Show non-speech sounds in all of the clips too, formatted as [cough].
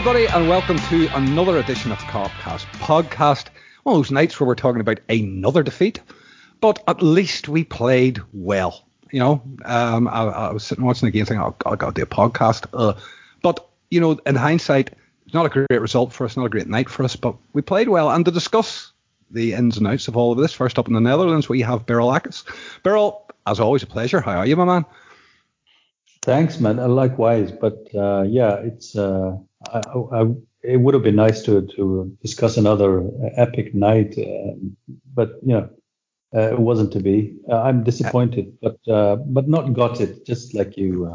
everybody, and welcome to another edition of the podcast. One of those nights where we're talking about another defeat, but at least we played well. You know, um, I, I, was sitting watching the game thinking, oh, God, I got to do a podcast. Uh, but, you know, in hindsight, it's not a great result for us, not a great night for us, but we played well. And to discuss the ins and outs of all of this, first up in the Netherlands, we have Beryl Akis. Beryl, as always, a pleasure. How are you, my man? Thanks, man. Likewise. But uh, yeah, it's uh, I, I, it would have been nice to to discuss another epic night, uh, but you know, uh, it wasn't to be. Uh, I'm disappointed, but uh, but not got it. Just like you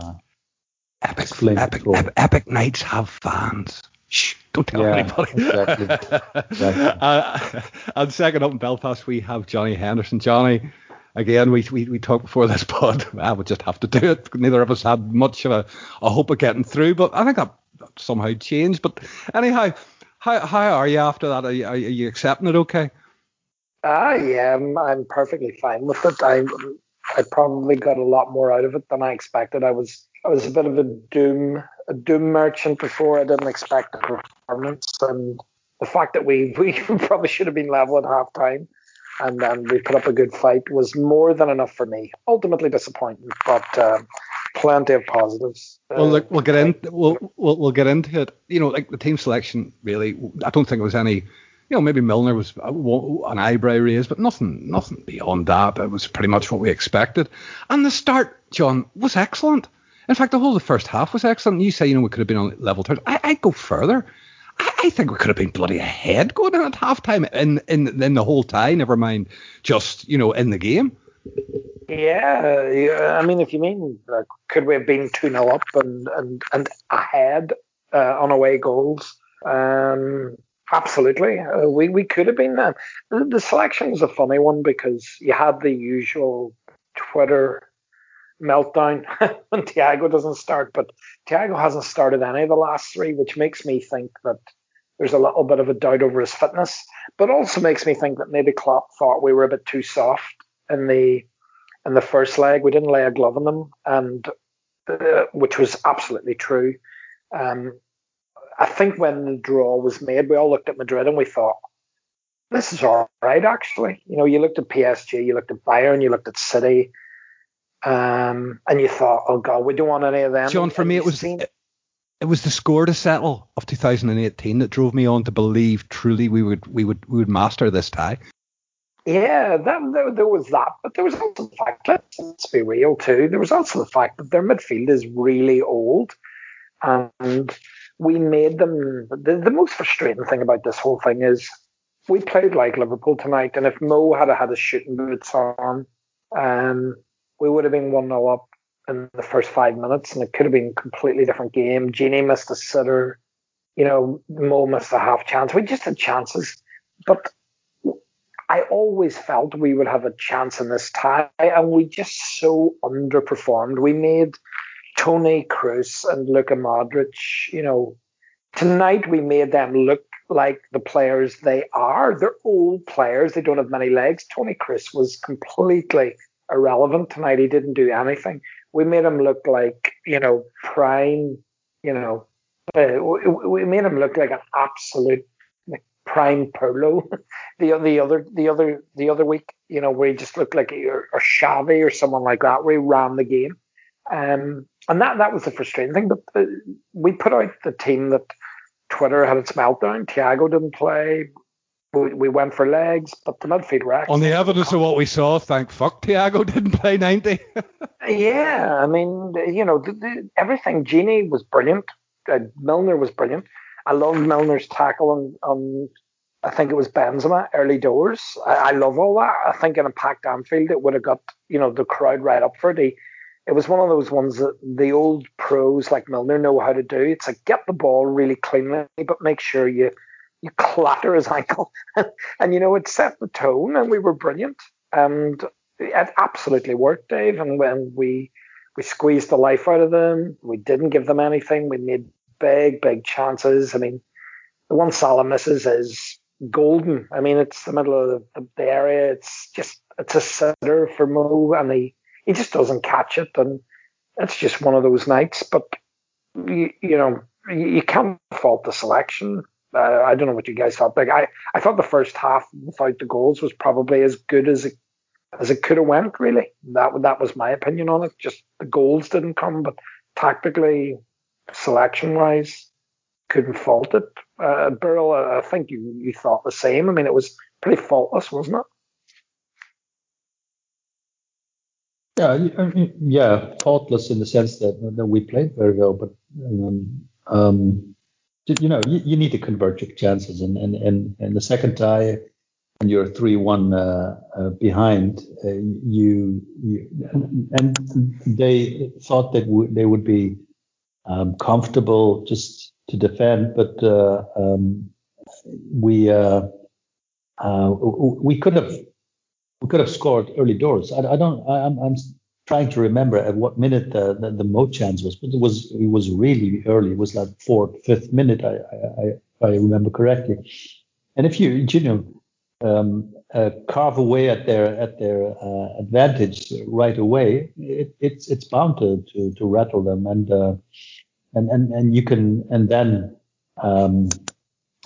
epic, explained epic, epic, epic, nights have fans. Shh, don't tell yeah, anybody. Exactly. [laughs] exactly. and second up in Belfast, we have Johnny Henderson. Johnny, again, we, we, we talked before this [laughs] pod. I would just have to do it. Neither of us had much of a, a hope of getting through, but I think that somehow changed. But anyhow, how, how are you after that? Are you, are you accepting it okay? I am. I'm perfectly fine with it. I I probably got a lot more out of it than I expected. I was I was a bit of a doom a doom merchant before. I didn't expect the performance and the fact that we [laughs] we probably should have been level at half time and then we put up a good fight was more than enough for me. Ultimately disappointing, but uh, plenty of positives. Well, look, we'll get in. We'll, we'll we'll get into it. You know, like the team selection. Really, I don't think it was any. You know, maybe Milner was an eyebrow raise, but nothing, nothing beyond that. It was pretty much what we expected. And the start, John, was excellent. In fact, the whole of the first half was excellent. You say, you know, we could have been on level terms. I, I'd go further. I think we could have been bloody ahead going in at halftime in, in in the whole tie. Never mind just you know in the game. Yeah. I mean, if you mean uh, could we have been two 0 up and and and ahead uh, on away goals? Um, absolutely, uh, we we could have been there. The, the selection was a funny one because you had the usual Twitter meltdown [laughs] when Thiago doesn't start, but Thiago hasn't started any of the last three, which makes me think that there's a little bit of a doubt over his fitness, but also makes me think that maybe Klopp thought we were a bit too soft in the in the first leg. We didn't lay a glove on them, and uh, which was absolutely true. Um, I think when the draw was made, we all looked at Madrid and we thought, this is all right, actually. You know, you looked at PSG, you looked at Bayern, you looked at City, um, and you thought, oh God, we don't want any of them. John, for me, it was seen... it was the score to settle of 2018 that drove me on to believe truly we would we would we would master this tie. Yeah, that, there, there was that, but there was also the fact. Let's be real too. There was also the fact that their midfield is really old, and we made them. The, the most frustrating thing about this whole thing is we played like Liverpool tonight, and if Mo had had a shooting boots on, um, we would have been 1 0 up in the first five minutes, and it could have been a completely different game. Gini missed a sitter, you know, Mo missed a half chance. We just had chances, but I always felt we would have a chance in this tie, and we just so underperformed. We made Toni Kroos and Luka Modric, you know, tonight we made them look like the players they are. They're old players, they don't have many legs. Toni Kroos was completely irrelevant tonight. He didn't do anything. We made him look like, you know, prime, you know, uh, we, made him look like an absolute like, prime Pirlo. [laughs] the the other the other the other week, you know, where he just looked like a, Xavi or someone like that, where he ran the game. Um, and that that was the frustrating thing. But uh, we put out the team that Twitter had its meltdown. Thiago didn't play we, we went for legs, but the midfield were actually. On the evidence of what we saw, thank fuck Thiago didn't play 90. [laughs] yeah, I mean, you know, the, the, everything. Gini was brilliant. Uh, Milner was brilliant. I loved Milner's tackle on, on I think it was Benzema early doors. I, I, love all that. I think in a packed Anfield, it would have got you know the crowd right up for it. He, it was one of those ones that the old pros like Milner know how to do. It's like get the ball really cleanly, but make sure you you clatter his ankle. [laughs] and, you know, it set the tone and we were brilliant. And it absolutely worked, Dave. And when we we squeezed the life out of them, we didn't give them anything. We made big, big chances. I mean, the one Salah misses is golden. I mean, it's the middle of the, the area. It's just it's a sitter for Mo, and he he just doesn't catch it, and it's just one of those nights. But you, you know, you can't fault the selection. Uh, I don't know what you guys thought. Like I, I thought the first half without the goals was probably as good as it as it could have went. Really, that that was my opinion on it. Just the goals didn't come, but tactically, selection wise, couldn't fault it. Uh, Beryl, I think you you thought the same. I mean, it was pretty faultless, wasn't it? Yeah, yeah, faultless in the sense that, that we played very well, but um, um, you know, you, you, need to convert your chances, and and and, and the second tie, and you're three one uh, uh, behind, uh, you, you and they thought that w- they would be um, comfortable just to defend, but uh, um, we uh, uh, we could have we could have scored early doors. I, I don't. I, am I'm trying to remember at what minute the, the, the Mo chance was, but it was it was really early. It was like fourth, fifth minute. I I, I remember correctly. And if you you know um, uh, carve away at their at their uh, advantage right away, it, it's it's bound to, to to rattle them, and uh, and and and you can and then um,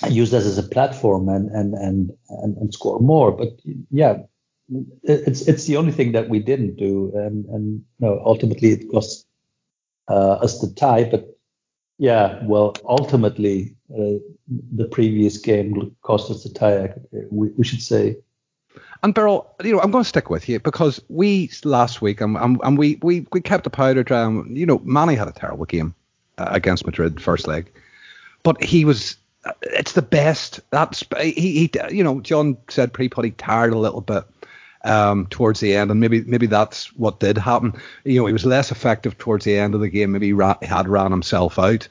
use this as a platform and and and and, and score more. But yeah, it's it's the only thing that we didn't do, and and no, ultimately it cost uh, us the tie. But yeah, well, ultimately uh, the previous game cost us the tie. We, we should say. And Beryl, you know, I'm going to stick with you because we last week, and, and, and we, we we kept the powder dry. You know, Mane had a terrible game uh, against Madrid first leg, but he was. It's the best. That's he. he you know, John said pre-put he tired a little bit um, towards the end, and maybe maybe that's what did happen. You know, he was less effective towards the end of the game. Maybe he ra- had ran himself out,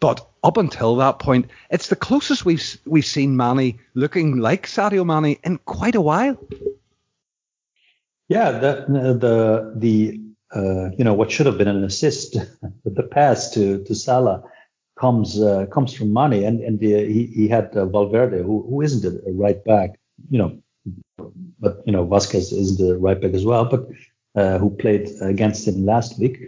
but up until that point, it's the closest we've we've seen Mane looking like Sadio Mane in quite a while. Yeah, the the the uh, you know what should have been an assist, [laughs] the pass to to Salah comes uh, comes from Mane, and and the, he he had uh, Valverde, who who isn't a right back, you know, but you know Vázquez is the right back as well, but uh, who played against him last week.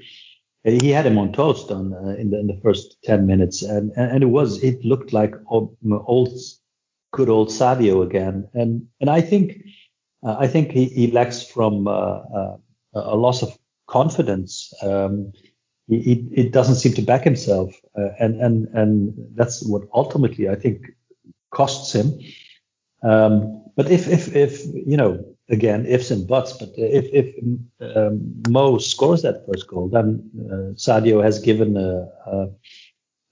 He had him on toast on uh, in the in the first ten minutes, and and it was it looked like old, old good old Sadio again, and and I think uh, I think he, he lacks from uh, uh, a loss of confidence. Um, he, he, doesn't seem to back himself, uh, and and and that's what ultimately I think costs him. Um, but if, if, if, you know, again, ifs and buts, but if, if um, Mo scores that first goal, then uh, Sadio has given a,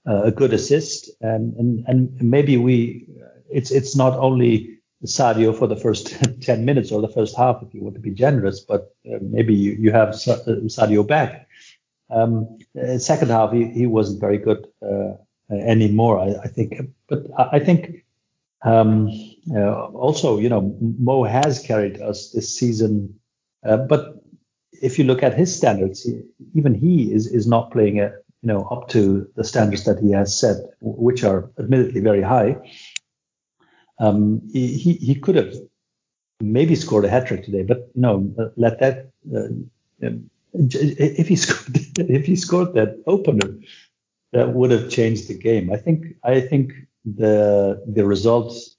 a, a, good assist. And, and, and maybe we, it's, it's not only Sadio for the first [laughs] 10 minutes or the first half, if you want to be generous, but uh, maybe you, you have Sadio back. Um, second half, he, he wasn't very good uh, anymore, I, I think. But I, I think um, uh, also, you know, Mo has carried us this season, uh, but if you look at his standards, even he is is not playing it, you know, up to the standards that he has set, which are admittedly very high. Um, he, he, he could have maybe scored a hat trick today, but you know, let that. Uh, um, if he [laughs] scored, if he scored that opener, that would have changed the game. I think. I think the the results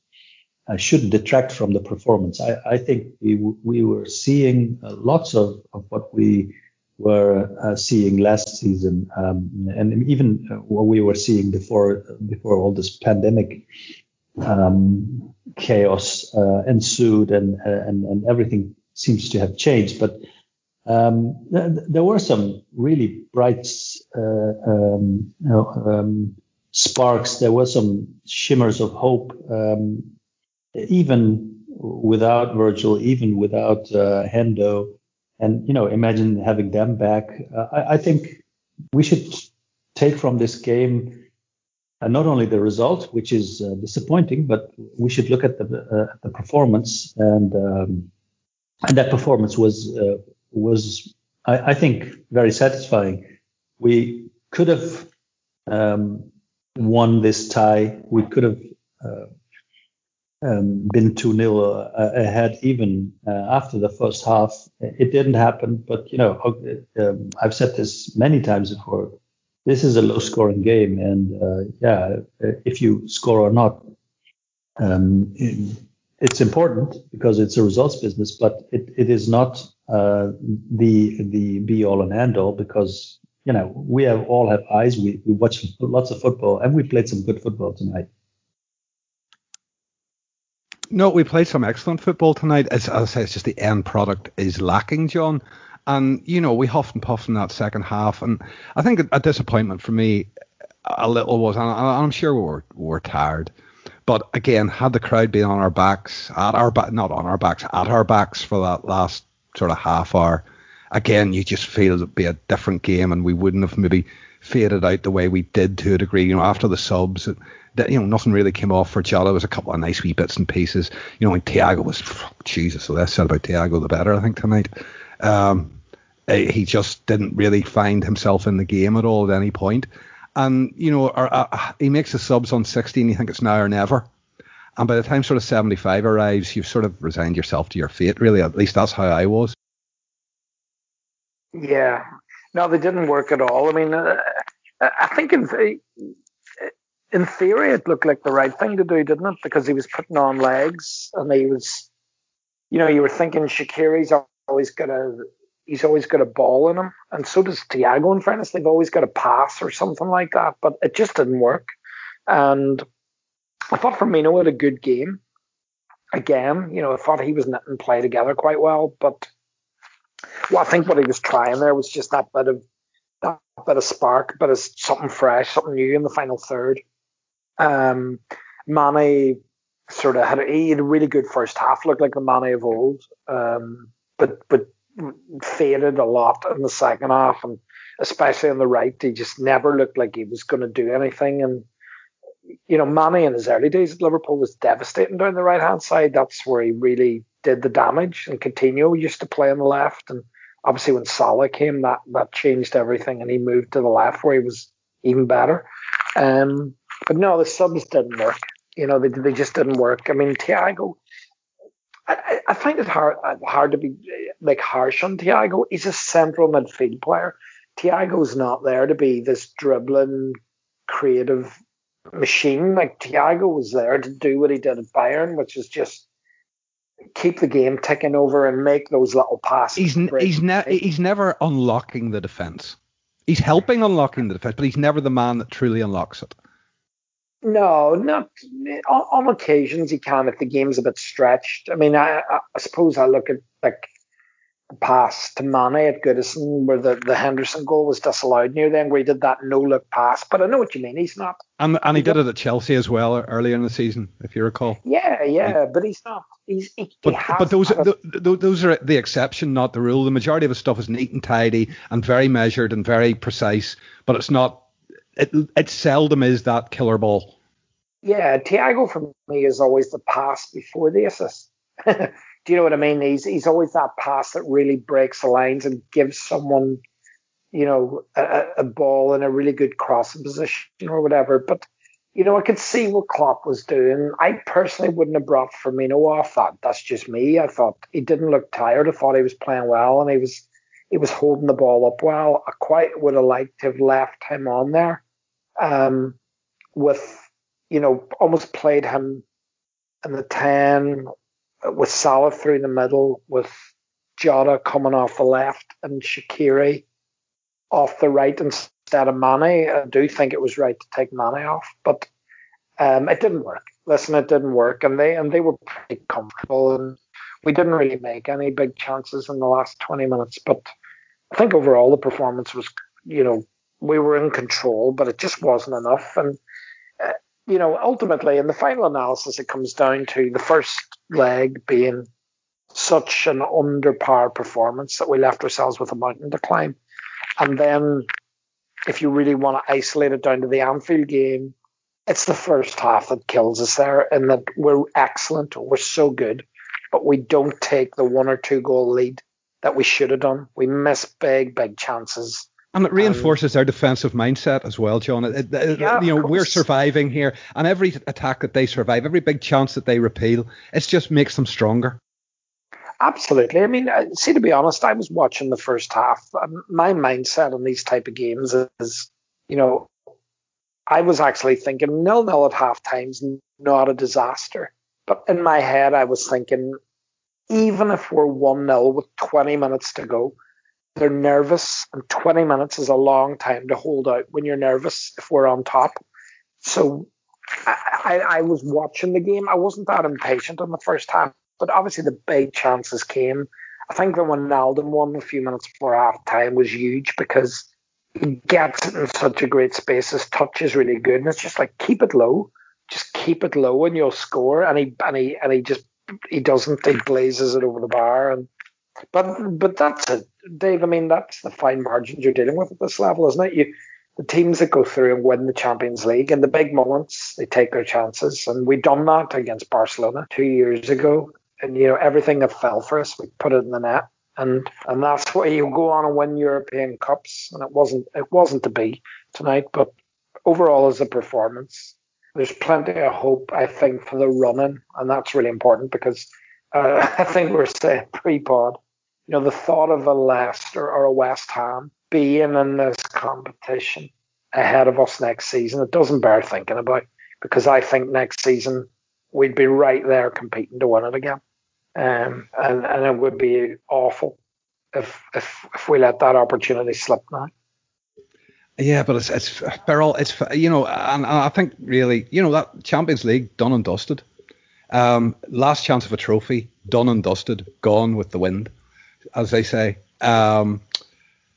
uh, shouldn't detract from the performance. I, I think we we were seeing uh, lots of, of what we were uh, seeing last season, um, and even uh, what we were seeing before before all this pandemic um, chaos uh, ensued, and, and and everything seems to have changed. But um, th- there were some really bright uh, um, you know, um, sparks. There were some shimmers of hope, um, even without Virgil, even without uh, Hendo. And you know, imagine having them back. Uh, I, I, think we should take from this game uh, not only the result, which is uh, disappointing, but we should look at the uh, the performance. And um, and that performance was uh, was I, I, think very satisfying. We could have um, won this tie. We could have um, been 2 0 uh, ahead even uh, after the first half. It didn't happen, but you know, um, I've said this many times before. this is a low scoring game. And uh, yeah, if you score or not, um, it's important because it's a results business, but it, it is not uh, the the be all and end all because you know we have all have eyes. We we watch lots of football and we played some good football tonight. No, we played some excellent football tonight. As, I say, it's just the end product is lacking, John. And, you know, we huffed and puffed in that second half. And I think a, disappointment for me a little was, and I'm sure we were, we were tired. But again, had the crowd been on our backs, at our back, not on our backs, at our backs for that last sort of half hour, again, you just feel it'd be a different game, and we wouldn't have maybe faded out the way we did to a degree. You know, after the subs, that you know nothing really came off for Jota. It was a couple of nice wee bits and pieces. You know, when Thiago was Jesus, the less said about Thiago, the better. I think tonight. Um, eh, he just didn't really find himself in the game at all at any point. And you know, or, uh, he makes the subs on 16. You think it's now or never. And by the time sort of 75 arrives, you've sort of resigned yourself to your fate. Really, at least that's how I was. Yeah, no, they didn't work at all. I mean, uh, I think in in theory it looked like the right thing to do, didn't it? Because he was putting on legs and he was, you know, you were thinking Shaqiri's always got a he's always got a ball in him, and so does Thiago. In fairness, they've always got a pass or something like that, but it just didn't work. And I thought Firmino had a good game. Again, you know, I thought he was knitting play together quite well, but well, I think what he was trying there was just that bit of that bit of spark, bit of something fresh, something new in the final third. Um, Mane sort of had a, he had a really good first half, looked like the Mane of old, um, but but faded a lot in the second half, and especially on the right, he just never looked like he was going to do anything. And you know, Mane in his early days at Liverpool was devastating down the right hand side. That's where he really did the damage. And Coutinho used to play on the left, and obviously when Salah came, that that changed everything, and he moved to the left where he was even better. Um, but no, the subs didn't work. You know, they they just didn't work. I mean, Thiago. I, I find it hard uh, hard to be uh, like harsh on Thiago. He's a central midfield player. Thiago's not there to be this dribbling, creative machine. Like Thiago was there to do what he did at Bayern, which is just keep the game ticking over and make those little passes. He's he's ne- he's never unlocking the defense. He's helping unlocking the defense, but he's never the man that truly unlocks it. No, not on, on occasions he can if the game's a bit stretched. I mean, I, I suppose I look at like the pass to Mane at Goodison where the, the Henderson goal was disallowed near then where he did that no look pass. But I know what you mean. He's not. And, and he, he did it at Chelsea as well earlier in the season, if you recall. Yeah, yeah, but he's not. He's, he, but, he but those the, those are the exception, not the rule. The majority of his stuff is neat and tidy and very measured and very precise, but it's not. It, it seldom is that killer ball. Yeah, Thiago for me is always the pass before the assist. [laughs] Do you know what I mean? He's he's always that pass that really breaks the lines and gives someone, you know, a, a ball in a really good crossing position or whatever. But you know, I could see what Klopp was doing. I personally wouldn't have brought Firmino off. That that's just me. I thought he didn't look tired. I thought he was playing well and he was he was holding the ball up well. I quite would have liked to have left him on there, um, with you know, almost played him in the ten with Salah through the middle, with Jota coming off the left and Shaqiri off the right instead of Mane. I do think it was right to take Mane off, but um, it didn't work. Listen, it didn't work, and they and they were pretty comfortable, and we didn't really make any big chances in the last 20 minutes. But I think overall the performance was, you know, we were in control, but it just wasn't enough. And uh, you know, ultimately in the final analysis, it comes down to the first leg being such an underpowered performance that we left ourselves with a mountain to climb. And then if you really want to isolate it down to the Anfield game, it's the first half that kills us there, and that we're excellent, we're so good, but we don't take the one or two goal lead that we should have done. We miss big, big chances. And it reinforces um, our defensive mindset as well, John. It, it, yeah, you know, we're surviving here, and every attack that they survive, every big chance that they repeal, it just makes them stronger. Absolutely. I mean, uh, see, to be honest, I was watching the first half. My mindset on these type of games is, you know, I was actually thinking nil nil at half time's not a disaster. But in my head, I was thinking, even if we're 1 0 with 20 minutes to go, they're nervous, and 20 minutes is a long time to hold out when you're nervous if we're on top. So I, I, I was watching the game. I wasn't that impatient in the first half, but obviously the big chances came. I think the one a few minutes before half time was huge because he gets it in such a great space. His touch is really good, and it's just like keep it low, just keep it low, and you'll score. And he and he and he just he doesn't. He blazes it over the bar, and but but that's it, Dave. I mean, that's the fine margins you're dealing with at this level, isn't it? You the teams that go through and win the Champions League and the big moments, they take their chances, and we done that against Barcelona two years ago. And you know everything that fell for us, we put it in the net and and that's why you go on and win European Cups. And it wasn't it wasn't to be tonight, but overall as a performance, there's plenty of hope I think for the running, and that's really important because uh, [laughs] I think we're saying pre-pod, you know, the thought of a Leicester or a West Ham being in this competition ahead of us next season, it doesn't bear thinking about because I think next season we'd be right there competing to win it again. Um, and, and it would be awful if, if if we let that opportunity slip now. Yeah, but it's it's Beryl, it's you know, and, and, I think really, you know, that Champions League done and dusted. Um, last chance of a trophy, done and dusted, gone with the wind, as they say. Um,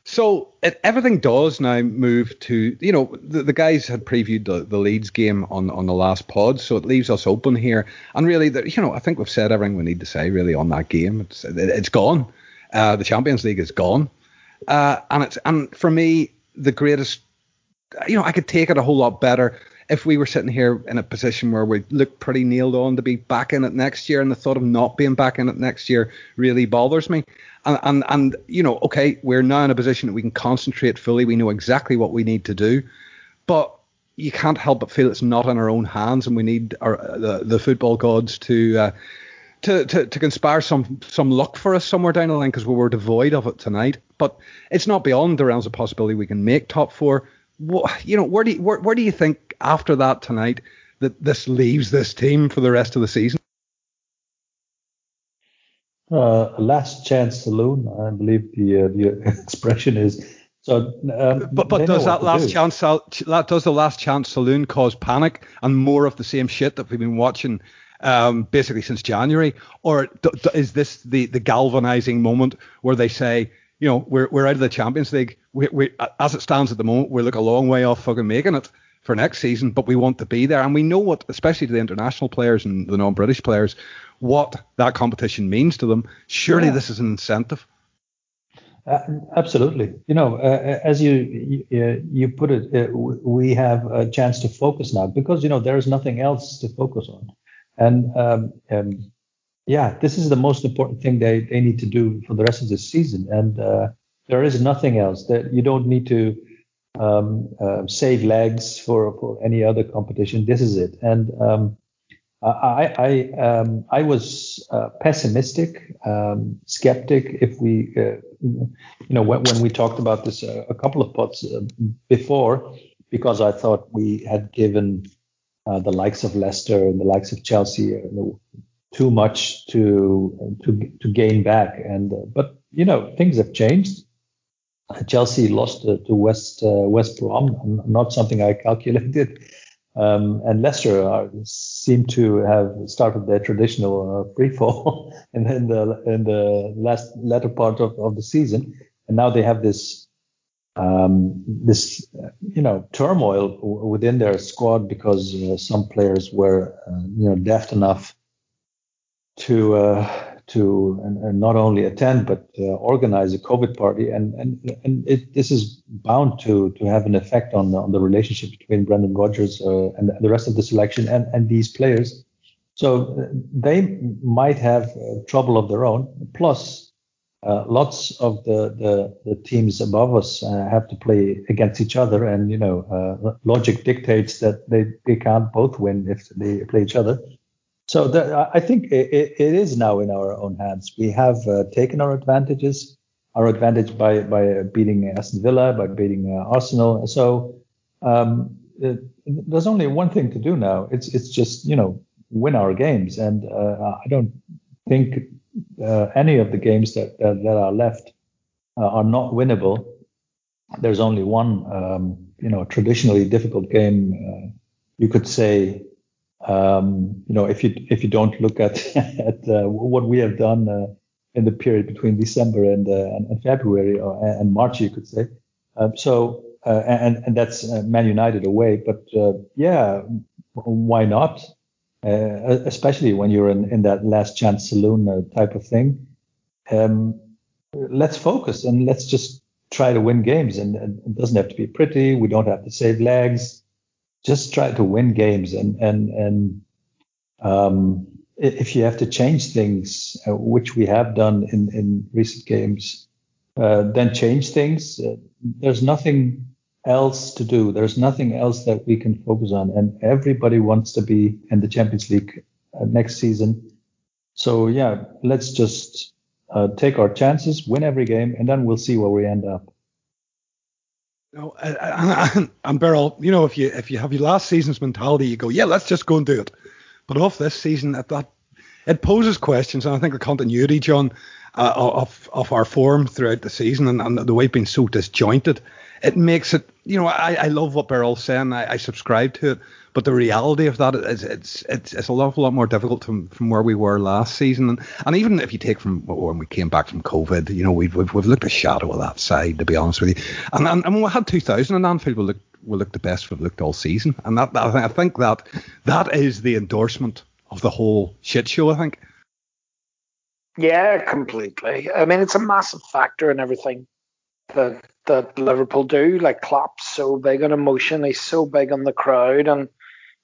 so it, everything does now move to you know the, the guys had previewed the, the Leeds game on on the last pod, so it leaves us open here. And really, the, you know, I think we've said everything we need to say really on that game. It's it, it's gone. Uh, the Champions League is gone, uh, and it's and for me the greatest. You know, I could take it a whole lot better if we were sitting here in a position where we look pretty nailed on to be back in it next year, and the thought of not being back in it next year really bothers me. And, and and you know, okay, we're now in a position that we can concentrate fully. We know exactly what we need to do, but you can't help but feel it's not in our own hands, and we need our the, the football gods to. Uh, to, to, to conspire some some luck for us somewhere down the line because we were devoid of it tonight. But it's not beyond the realms of possibility we can make top four. You know, where do you, where, where do you think after that tonight that this leaves this team for the rest of the season? Uh, last chance saloon, I believe the uh, the [laughs] expression is. So, um, but but does that last do. chance does the last chance saloon cause panic and more of the same shit that we've been watching um, basically since January, or is this the the galvanizing moment where they say, you know, we're we're out of the Champions League, we, we as it stands at the moment, we look a long way off fucking making it for next season, but we want to be there. And we know what, especially to the international players and the non British players, what that competition means to them. Surely yeah. this is an incentive. Uh, absolutely. You know, uh, as you, you, you put it, uh, we have a chance to focus now because you know there is nothing else to focus on, and um, um, yeah, this is the most important thing they, they need to do for the rest of the season, and uh, there is nothing else that you don't need to um, uh, save legs for, for any other competition. This is it. And um, I I, um, I was uh, pessimistic, um, skeptic. If we, uh, you know, when, when, we talked about this uh, a couple of pots uh, before, because I thought we had given uh, the likes of Leicester and the likes of Chelsea too much to to to gain back. And but you know things have changed. Chelsea lost to, to West uh, West Brom, not something I calculated. Um, and Leicester are, seem to have started their traditional uh, free fall [laughs] in, in, the in the last latter part of, of the season, and now they have this um, this you know turmoil within their squad because uh, some players were uh, you know deft enough to uh, to and, and not only attend but uh, organize a COVID party, and and and it, this is bound to to have an effect on the, on the relationship between Brendan Rodgers uh, and the rest of the selection and and these players. So uh, they might have uh, trouble of their own. Plus, uh, lots of the, the, the teams above us have to play against each other, and you know, logic dictates that they, they can't both win if they play each other. So I think it, it is now in our own hands. We have uh, taken our advantages, our advantage by by beating Aston Villa, by beating uh, Arsenal. So um, it, there's only one thing to do now. It's it's just you know win our games, and uh, I don't think uh, any of the games that that, that are left uh, are not winnable. There's only one um, you know traditionally difficult game. Uh, you could say um, you know if you if you don't look at [laughs] at uh, what we have done uh, in the period between December and and February or, and March, you could say. Um, so uh, and and that's uh, Man United away. But uh, yeah, why not? especially when you're in, in that last chance saloon type of thing. Um, let's focus and let's just try to win games. And, and, it doesn't have to be pretty. We don't have to save legs. Just try to win games. And and and um, if you have to change things, uh, which we have done in in recent games, uh, then change things. Uh, there's nothing else to do. There's nothing else that we can focus on, and everybody wants to be in the Champions League uh, next season. So yeah, let's just uh, take our chances, win every game, and then we'll see where we end up. No, [laughs] and, Beryl, you know, if you if you have your last season's mentality, you go, yeah, let's just go and do it. But off this season, that, that it poses questions, and I think the continuity, John, uh, of of our form throughout the season, and, and the way being so disjointed, it makes it, you know, I, I love what Beryl's saying. I, I subscribe to it. But the reality of that is it's it's it's a lot, more difficult from, from where we were last season. And, and even if you take from when we came back from COVID, you know, we've, we've, we've looked a shadow of that side, to be honest with you. And, and, and we had 2000 and Anfield, we looked, we looked the best we've looked all season. And that, that I think that that is the endorsement of the whole shit show, I think. Yeah, completely. I mean, it's a massive factor in everything that that Liverpool do. Like Klopp's so big on emotion, he's so big on the crowd, and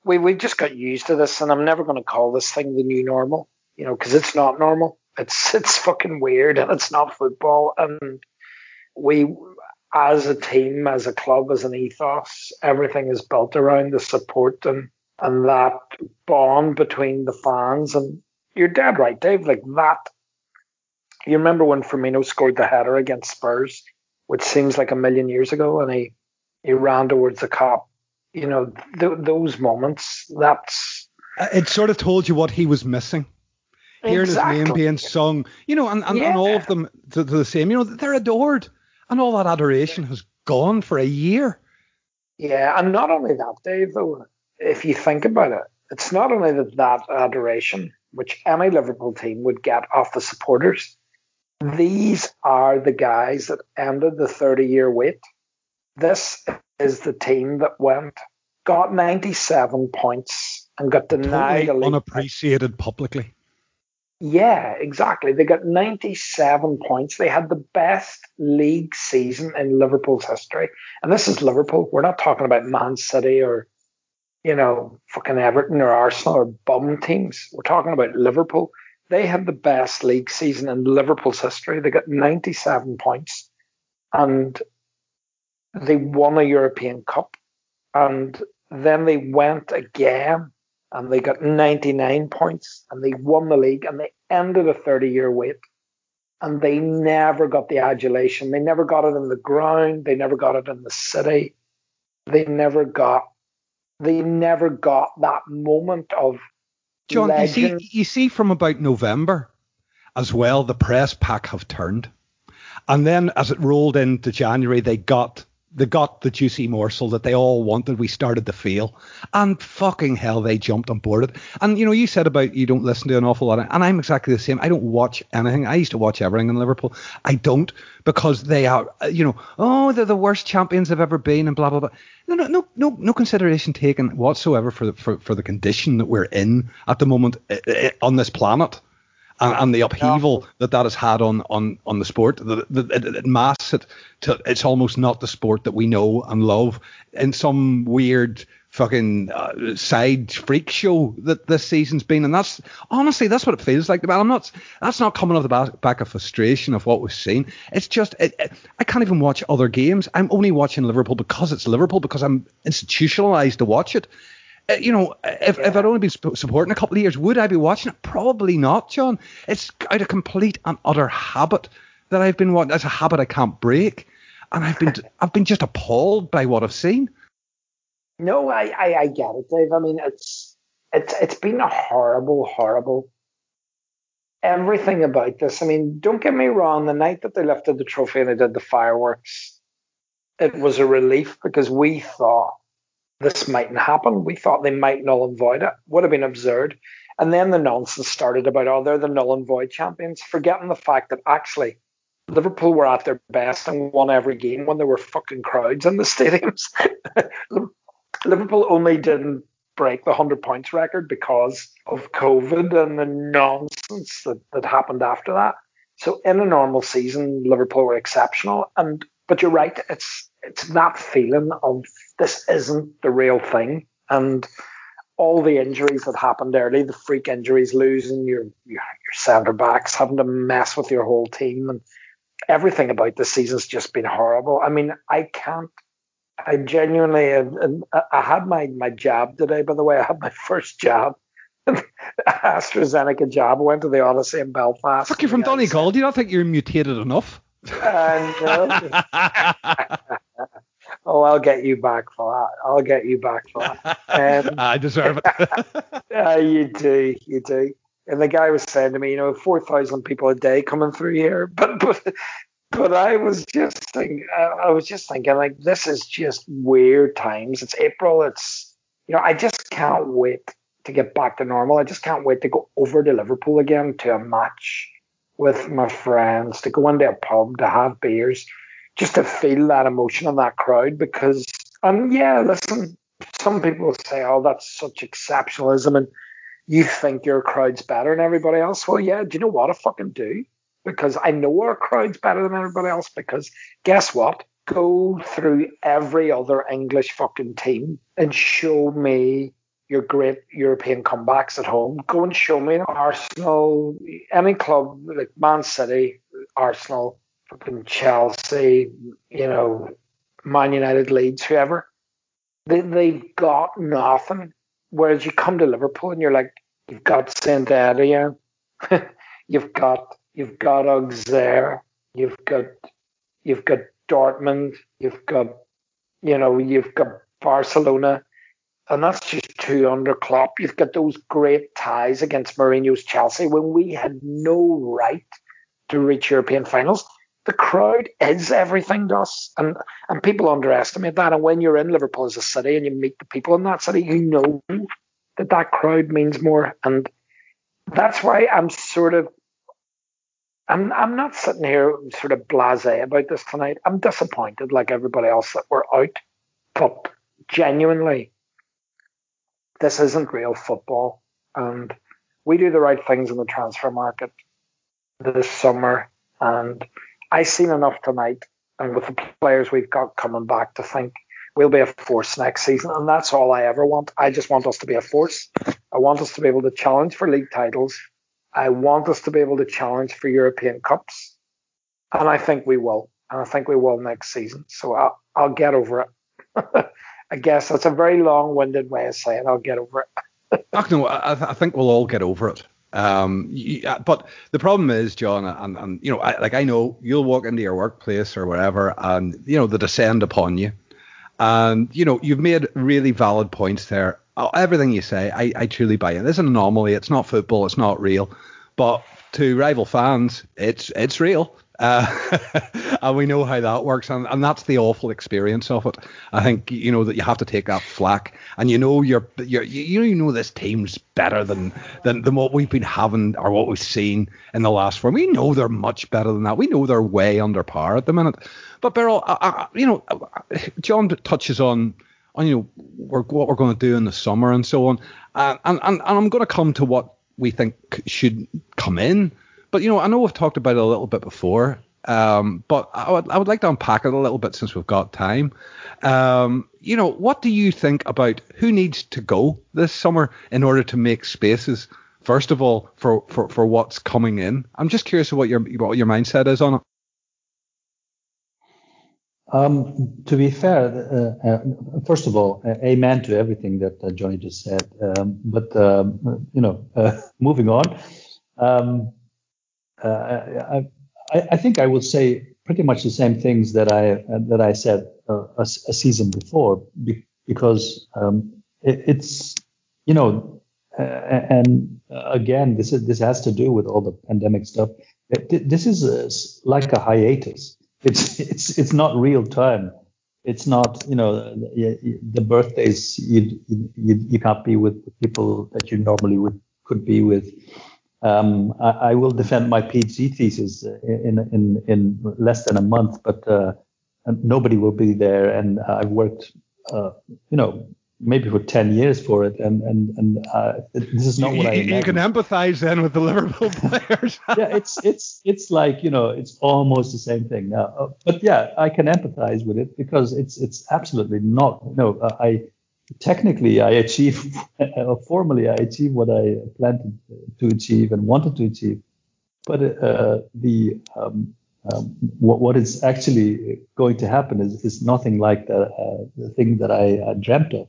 we we just got used to this. And I'm never going to call this thing the new normal, you know, because it's not normal. It's [laughs] it's fucking weird, and it's not football. And we, as a team, as a club, as an ethos, everything is built around the support and and that bond between the fans. And you're dead right, Dave. Like that. You remember when Firmino scored the header against Spurs? which seems like a million years ago, and he he ran towards the Kop. You know, th- those moments. That's it. Sort of told you what he was missing. Hearing exactly. his name being sung, you know, and, and, yeah. and all of them to, to the same. You know, they're adored, and all that adoration has gone for a year. Yeah, and not only that, Dave. Though, if you think about it, it's not only that that adoration, which any Liverpool team would get off the supporters, these are the guys that ended the 30 year wait. This is the team that went, got 97 points and got denied totally unappreciated publicly. Yeah, exactly. They got 97 points. They had the best league season in Liverpool's history. And this is Liverpool. We're not talking about Man City or, you know, fucking Everton or Arsenal or bum teams. We're talking about Liverpool. They had the best league season in Liverpool's history. They got 97 points and they won a European Cup. And then they went again and they got 99 points and they won the league and they ended a 30 year wait. And they never got the adulation. They never got it in the ground. They never got it in the city. They never got they never got that moment of John, you see, you see from about November as well, the press pack have turned. And then as it rolled into January, they got they got the juicy morsel that they all wanted. We started to feel, and fucking hell, they jumped on board it. And you know, you said about you don't listen to an awful lot, of, and I'm exactly the same. I don't watch anything. I used to watch everything in Liverpool. I don't because they are, you know, oh, they're the worst champions they've ever been, and blah blah blah. No, no, no, no, no consideration taken whatsoever for the for, for the condition that we're in at the moment eh, eh, on this planet and, and the upheaval that that has had on on on the sport. The, the, it, it masks it to it's almost not the sport that we know and love in some weird fucking uh, side freak show that this season's been, and that's honestly that's what it feels like. I'm not. That's not coming off the back, back of frustration of what we've seen. It's just it, it, I can't even watch other games. I'm only watching Liverpool because it's Liverpool because I'm institutionalized to watch it. Uh, you know, if, yeah. if I'd only been supporting a couple of years, would I be watching it? Probably not, John. It's out of complete and utter habit that I've been watching. It's a habit I can't break, and I've been [laughs] I've been just appalled by what I've seen. No, I, I, I get it, Dave. I mean, it's it's it's been a horrible, horrible everything about this. I mean, don't get me wrong. The night that they lifted the trophy and they did the fireworks, it was a relief because we thought this mightn't happen. We thought they might null and void it. Would have been absurd. And then the nonsense started about, oh, they're the null and void champions, forgetting the fact that actually Liverpool were at their best and won every game when there were fucking crowds in the [laughs] stadiums. Liverpool only didn't break the 100 points record because of COVID and the nonsense that, that happened after that. So in a normal season, Liverpool were exceptional. And but you're right, it's it's that feeling of this isn't the real thing. And all the injuries that happened early, the freak injuries, losing your your, your centre backs, having to mess with your whole team, and everything about this season's just been horrible. I mean, I can't. I genuinely, and I had my my jab today. By the way, I had my [laughs] first jab. [laughs] AstraZeneca jab. I went to the Odyssey in Belfast. Fuck you from Donegal. Do you not think you're mutated enough? Uh, no. [laughs] oh, I'll get you back for that. I'll get you back for that. Um, [laughs] I deserve it. [laughs] uh, you do, you do. And the guy was saying to me, you know, four thousand people a day coming through here, [laughs] but but but I was just thinking, I was just thinking, like, this is just weird times. It's April. It's you know, I just can't wait to get back to normal. I just can't wait to go over to Liverpool again to a match with my friends, to go into a pub, to have beers, just to feel that emotion of that crowd. Because, um, yeah, listen, some people say, oh, that's such exceptionalism, and you think your crowd's better than everybody else. Well, yeah, do you know what I fucking do? Because I know our crowd's better than everybody else. Because guess what? Go through every other English fucking team and show me your great European comebacks at home. Go and show me Arsenal, any club like Man City, Arsenal, fucking Chelsea, you know, Man United, Leeds, whoever. They, they've got nothing. Whereas you come to Liverpool and you're like, you've got Etienne, [laughs] you've got you've got Auxerre, you've got you've got Dortmund, you've got you know you've got Barcelona and that's just two under Klopp. You've got those great ties against Mourinho's Chelsea when we had no right to reach European finals. The crowd is everything to us, and and people underestimate that. And when you're in Liverpool as a city and you meet the people in that city, you know that that crowd means more, and that's why I'm sort of I'm I'm not sitting here sort of blasé about this tonight. I'm disappointed, like everybody else, that we're out, but genuinely this isn't real football. And we do the right things in the transfer market this summer. And I seen enough tonight, and with the players we've got coming back, to think we'll be a force next season. And that's all I ever want. I just want us to be a force. I want us to be able to challenge for league titles. I want us to be able to challenge for European Cups. And I think we will. And I think we will next season. So I'll, I'll get over it. [laughs] I guess that's a very long-winded way of saying I'll get over it. [laughs] no, I, I, think we'll all get over it. Um, uh, but the problem is, John, and, and you know, I, like I know you'll walk into your workplace or wherever, and you know, they descend upon you, and you know, you've made really valid points there. Uh, everything you say, I, I truly buy it. It's an anomaly. It's not football. It's not real. But to rival fans, it's it's real. Uh, [laughs] and we know how that works, and, and that's the awful experience of it. I think you know that you have to take that flack, and you know you're, you're you you know this team's better than, than than what we've been having or what we've seen in the last four. We know they're much better than that. We know they're way under par at the minute. But Beryl, I, I, you know, John touches on on you know what we're going to do in the summer and so on, and and, and I'm going to come to what we think should come in but you know, I know we've talked about it a little bit before, um, but I would I would like to unpack it a little bit since we've got time. Um, you know, what do you think about who needs to go this summer in order to make spaces? First of all, for, for, for what's coming in, I'm just curious what your what your mindset is on it. Um, to be fair, uh, uh, first of all, uh, amen to everything that uh, Johnny just said. Um, but um, you know, [laughs] uh, moving on, uh, I, I, think I would say pretty much the same things that I that I said a, a, season before. because um, it, it's you know, uh, and again, this is this has to do with all the pandemic stuff. This is a, like a hiatus. It's it's it's not real time. It's not you know the birthdays you you, you can't be with the people that you normally would could be with. Um, I, I, will defend my PhD thesis in in in less than a month, but uh, nobody will be there, and I've worked, uh, you know, maybe for 10 years for it. And and and uh, this is not you, what I you can empathize then with the Liverpool [laughs] players. [laughs] Yeah it's it's it's like you know it's almost the same thing now. Uh, but yeah I can empathize with it because it's it's absolutely not no uh, I technically I achieve [laughs] uh, formally I achieve what I planned to, achieve and wanted to achieve but uh, the um, um, what, what is actually going to happen is, is nothing like the, uh, the thing that I dreamt of.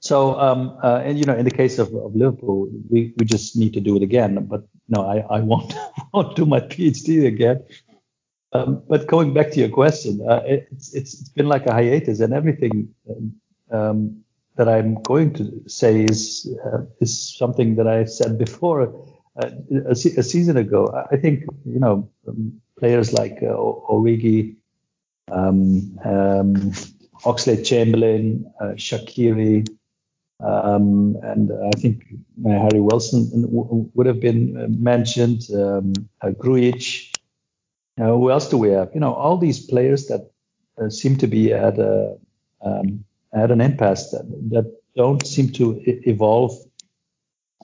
So, um, uh, and you know, in the case of, of Liverpool, we, we just need to do it again. But no, I, I won't, [laughs] won't do my PhD again. Um, but going back to your question, uh, it's, it's, it's been like a hiatus, and everything um, that I'm going to say is uh, is something that I said before uh, a, a, season ago. I think you know um, players like uh, Origi, um, um, Chamberlain, uh, Shaqiri, um, and I think Harry Wilson would have been uh, mentioned, um, uh, who else do we have? You know, all these players that seem to be at a um, at an impasse that, that don't seem to evolve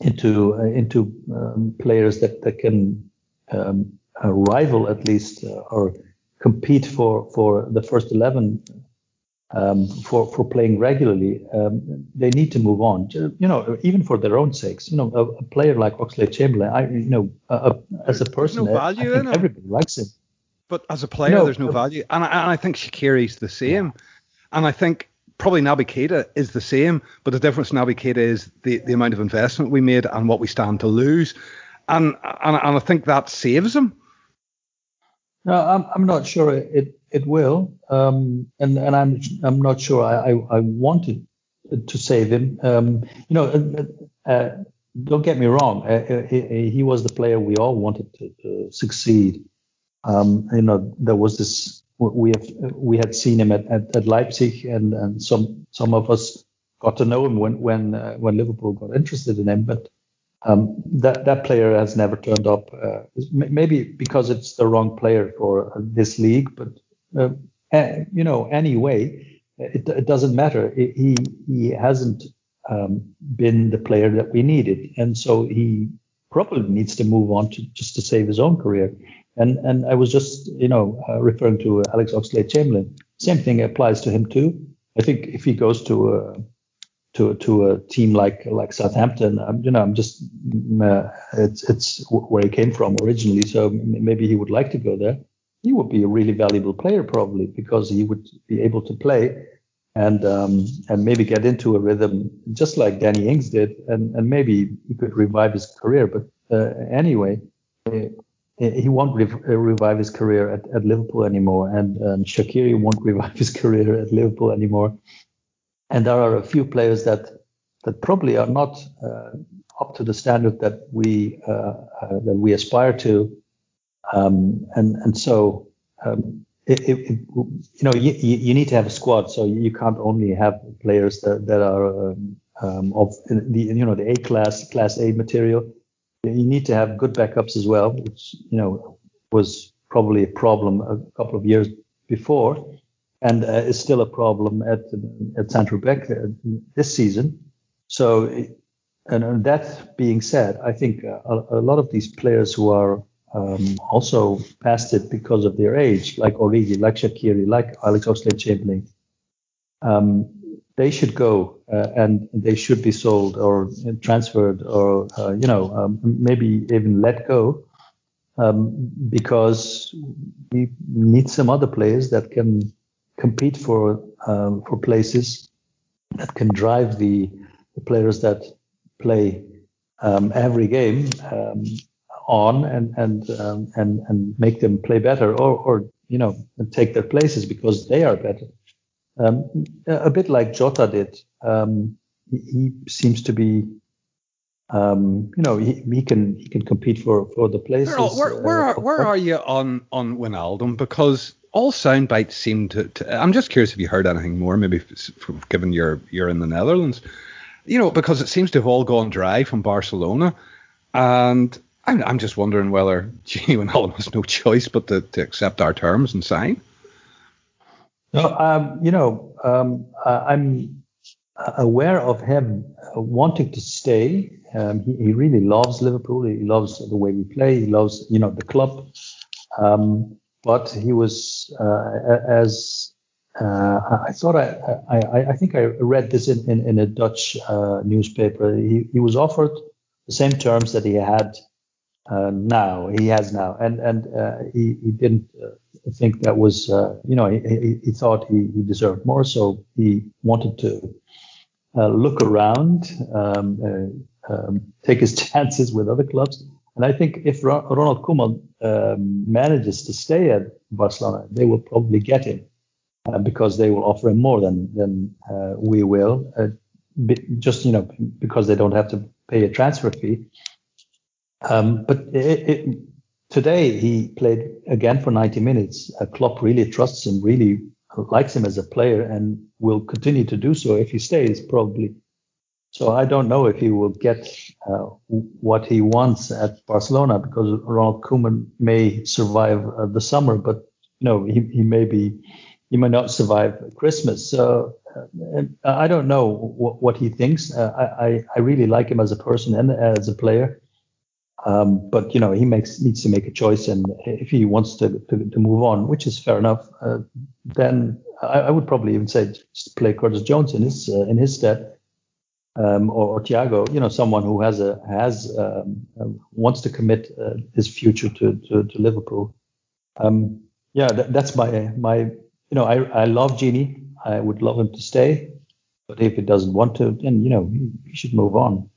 into uh, into um, players that that can um, rival at least or compete for for the first eleven um, for for playing regularly, um, they need to move on. You know, even for their own sakes. You know, a, a player like Oxlade Chamberlain, I you know, uh, as a person, no value I, I think everybody likes him. But as a player, know, there's no value, and I, and I think Shaqiri's the same, yeah. and I think probably Naby Keita is the same, but the difference Naby Keita is the, the amount of investment we made and what we stand to lose, and and, and I think that saves him. No, I'm I'm not sure it it will, um, and and I'm I'm not sure I I, I wanted to save him. Um, you know, uh, uh, don't get me wrong. Uh, he, he, was the player we all wanted to, to succeed. Um, you know, there was this we have we had seen him at, at, at, Leipzig, and and some some of us got to know him when when uh, when Liverpool got interested in him, but. Um, that that player has never turned up. Uh, maybe because it's the wrong player for this league, but uh, you know, anyway, it, it doesn't matter. he he hasn't um, been the player that we needed, and so he probably needs to move on to just to save his own career. And and I was just you know uh, referring to Alex Oxlade-Chamberlain. Same thing applies to him too. I think if he goes to a to to a team like like Southampton, you know, I'm just uh, it's it's where he came from originally, so maybe he would like to go there he would be a really valuable player probably because he would be able to play and um, and maybe get into a rhythm just like Danny Ings did, and and maybe he could revive his career. But uh, anyway, uh, he won't rev- uh, revive his career at, at Liverpool anymore, and, and Shaqiri won't revive his career at Liverpool anymore. And there are a few players that that probably are not uh, up to the standard that we uh, uh, that we aspire to. Um, and and so um, it, it, it, you know you, you need to have a squad, so you can't only have players that, that are um of the you know the A class class A material. You need to have good backups as well, which you know was probably a problem a couple of years before, and uh, is still a problem at at central back uh, this season. So, and, and, that being said, I think a, a lot of these players who are um, also past it because of their age, like Origi, like Shaqiri, like Alex Oxlade-Chamberlain. Um, they should go uh, and they should be sold or transferred or uh, you know um, maybe even let go um, because we need some other players that can compete for um, for places that can drive the, the players that play um, every game um, on and and and and make them play better or or you know take their places because they are better. Um, a bit like Jota did. Um, he, seems to be, um, you know, he, he, can he can compete for for the places. Where, where, where, uh, are, where are you on on Wijnaldum? Because all sound bites seem to, to, I'm just curious if you heard anything more, maybe given you're you're in the Netherlands, you know, because it seems to have all gone dry from Barcelona, and I'm, I'm just wondering whether Gini [laughs] Wijnaldum has no choice but to, to accept our terms and sign. No, um, you know, um, I'm aware of him wanting to stay. Um, he, he, really loves Liverpool. He loves the way we play. He loves, you know, the club. Um, but he was uh, as uh, I thought I, I, I think I read this in, in, in a Dutch uh, newspaper. He, he was offered the same terms that he had uh, now. He has now, and and uh, he, he didn't uh, think that was you know he, he thought he, he deserved more, so he wanted to look around, um, um, take his [laughs] chances with other clubs. And I think if Ronald Koeman um, manages to stay at Barcelona, they will probably get him uh, because they will offer him more than than uh, we will. Uh, just you know because they don't have to pay a transfer fee. Um, but it, it, today he played again for 90 minutes. Uh, Klopp really trusts him, really likes him as a player, and will continue to do so if he stays probably so I don't know if he will get uh, what he wants at Barcelona because Ronald Koeman may survive uh, the summer, but you know he, he may be he may not survive Christmas. So uh, I don't know what, what he thinks. Uh, I I really like him as a person and as a player. Um, but you know he makes needs to make a choice, and if he wants to to, to move on, which is fair enough, uh, then I, I, would probably even say just play Curtis Jones in his uh, in his stead um, or, or Thiago, you know, someone who has a has um, um, wants to commit uh, his future to to, to Liverpool. Um, yeah, that, that's my my you know I I love Gini. I would love him to stay, but if he doesn't want to, then you know he, should move on.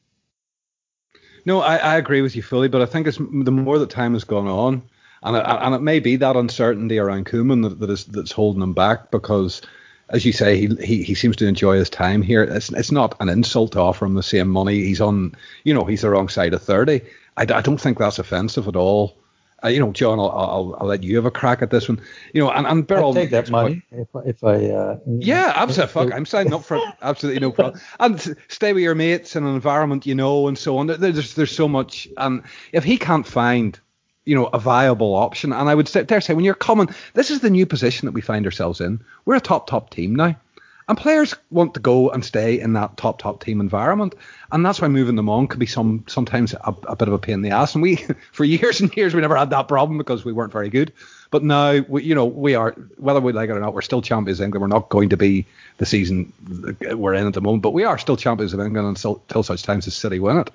No, I, I agree with you fully, but I think it's the more that time has gone on, and it, and it may be that uncertainty around Koeman that, that is that's holding him back because as you say, he, he he seems to enjoy his time here. It's it's not an insult to offer him the same money. He's on, you know, he's the wrong side of thirty. I, I don't think that's offensive at all. Uh, you know, John, I'll, I'll, I'll let you have a crack at this one. You know, and and Beryl, I'll take that money if, if I. Uh, yeah, absolutely. Fuck, I'm signing up for it. Absolutely no problem. And stay with your mates in an environment you know, and so on. There's there's so much, and if he can't find you know, a viable option. And I would say, dare say, when you're coming, this is the new position that we find ourselves in. We're a top, top team now. And players want to go and stay in that top, top team environment. And that's why moving them on could be some sometimes a, a bit of a pain in the ass. And we, [laughs] for years and years, we never had that problem because we weren't very good. But now, we, you know, we are, whether we like it or not, we're still champions of England. We're not going to be the season we're in at the moment, but we are still champions of England until, until such times as City win it.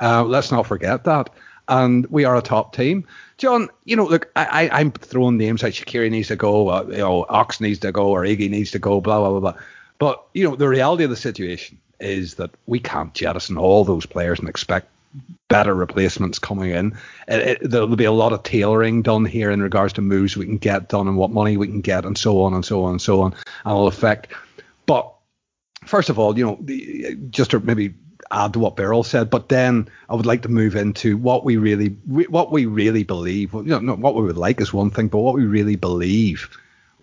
Uh, let's not forget that and we are a top team. John, you know, look, I, I, am throwing names like Shaqiri needs to go, you know, Ox needs to go, or Iggy needs to go, blah, blah, blah, blah. But, you know, the reality of the situation is that we can't jettison all those players and expect better replacements coming in. It, it, there'll be a lot of tailoring done here in regards to moves we can get done and what money we can get and so on and so on and so on. And will affect. But first of all, you know, just to maybe add to what Beryl said, but then I would like to move into what we really what we really believe. You know, what we would like is one thing, but what we really believe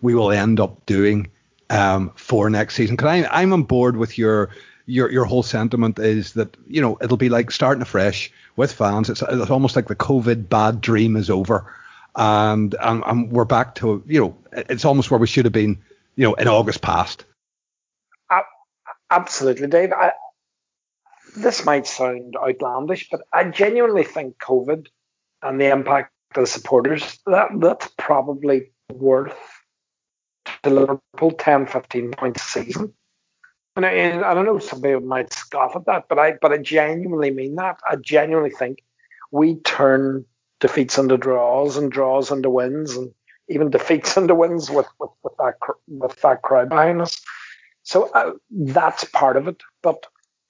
we will end up doing um, for next season. Because I'm on board with your your your whole sentiment is that you know it'll be like starting afresh with fans. It's, it's almost like the COVID bad dream is over, and, and and we're back to you know it's almost where we should have been you know in August past. Absolutely, Dave. I, this might sound outlandish, but I genuinely think COVID and the impact of the supporters that that's probably worth to Liverpool 10, 15 points a season. And I, and I don't know somebody might scoff at that, but I but I genuinely mean that. I genuinely think we turn defeats into draws and draws into wins and even defeats into wins with with, with that with that crowd behind us. So uh, that's part of it. But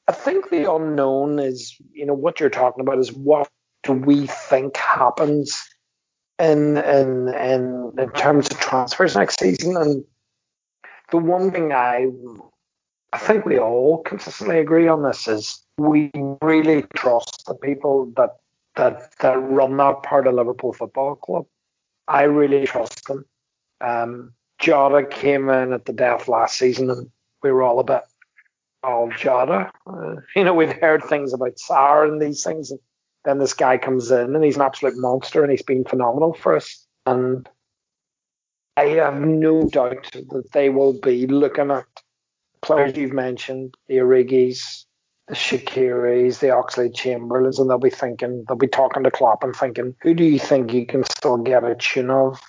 I think the unknown is, you know, what you're talking about is what do we think happens in in in, in terms of transfers next season, and the one thing I I think we all consistently agree on this is we really trust the people that that that run that part of Liverpool Football Club. I really trust them. Um, Jota came in at the death last season, and we were all a bit, oh Jota. Uh, you know, we've heard things about Sarr and these things, and then this guy comes in and he's an absolute monster, and he's been phenomenal for us. And I have no doubt that they will be looking at players you've mentioned, the Origis, the Shaqiris, the Oxley Chamberlains, and they'll be thinking, they'll be talking to Klopp and thinking, who do you think you can still get a tune of?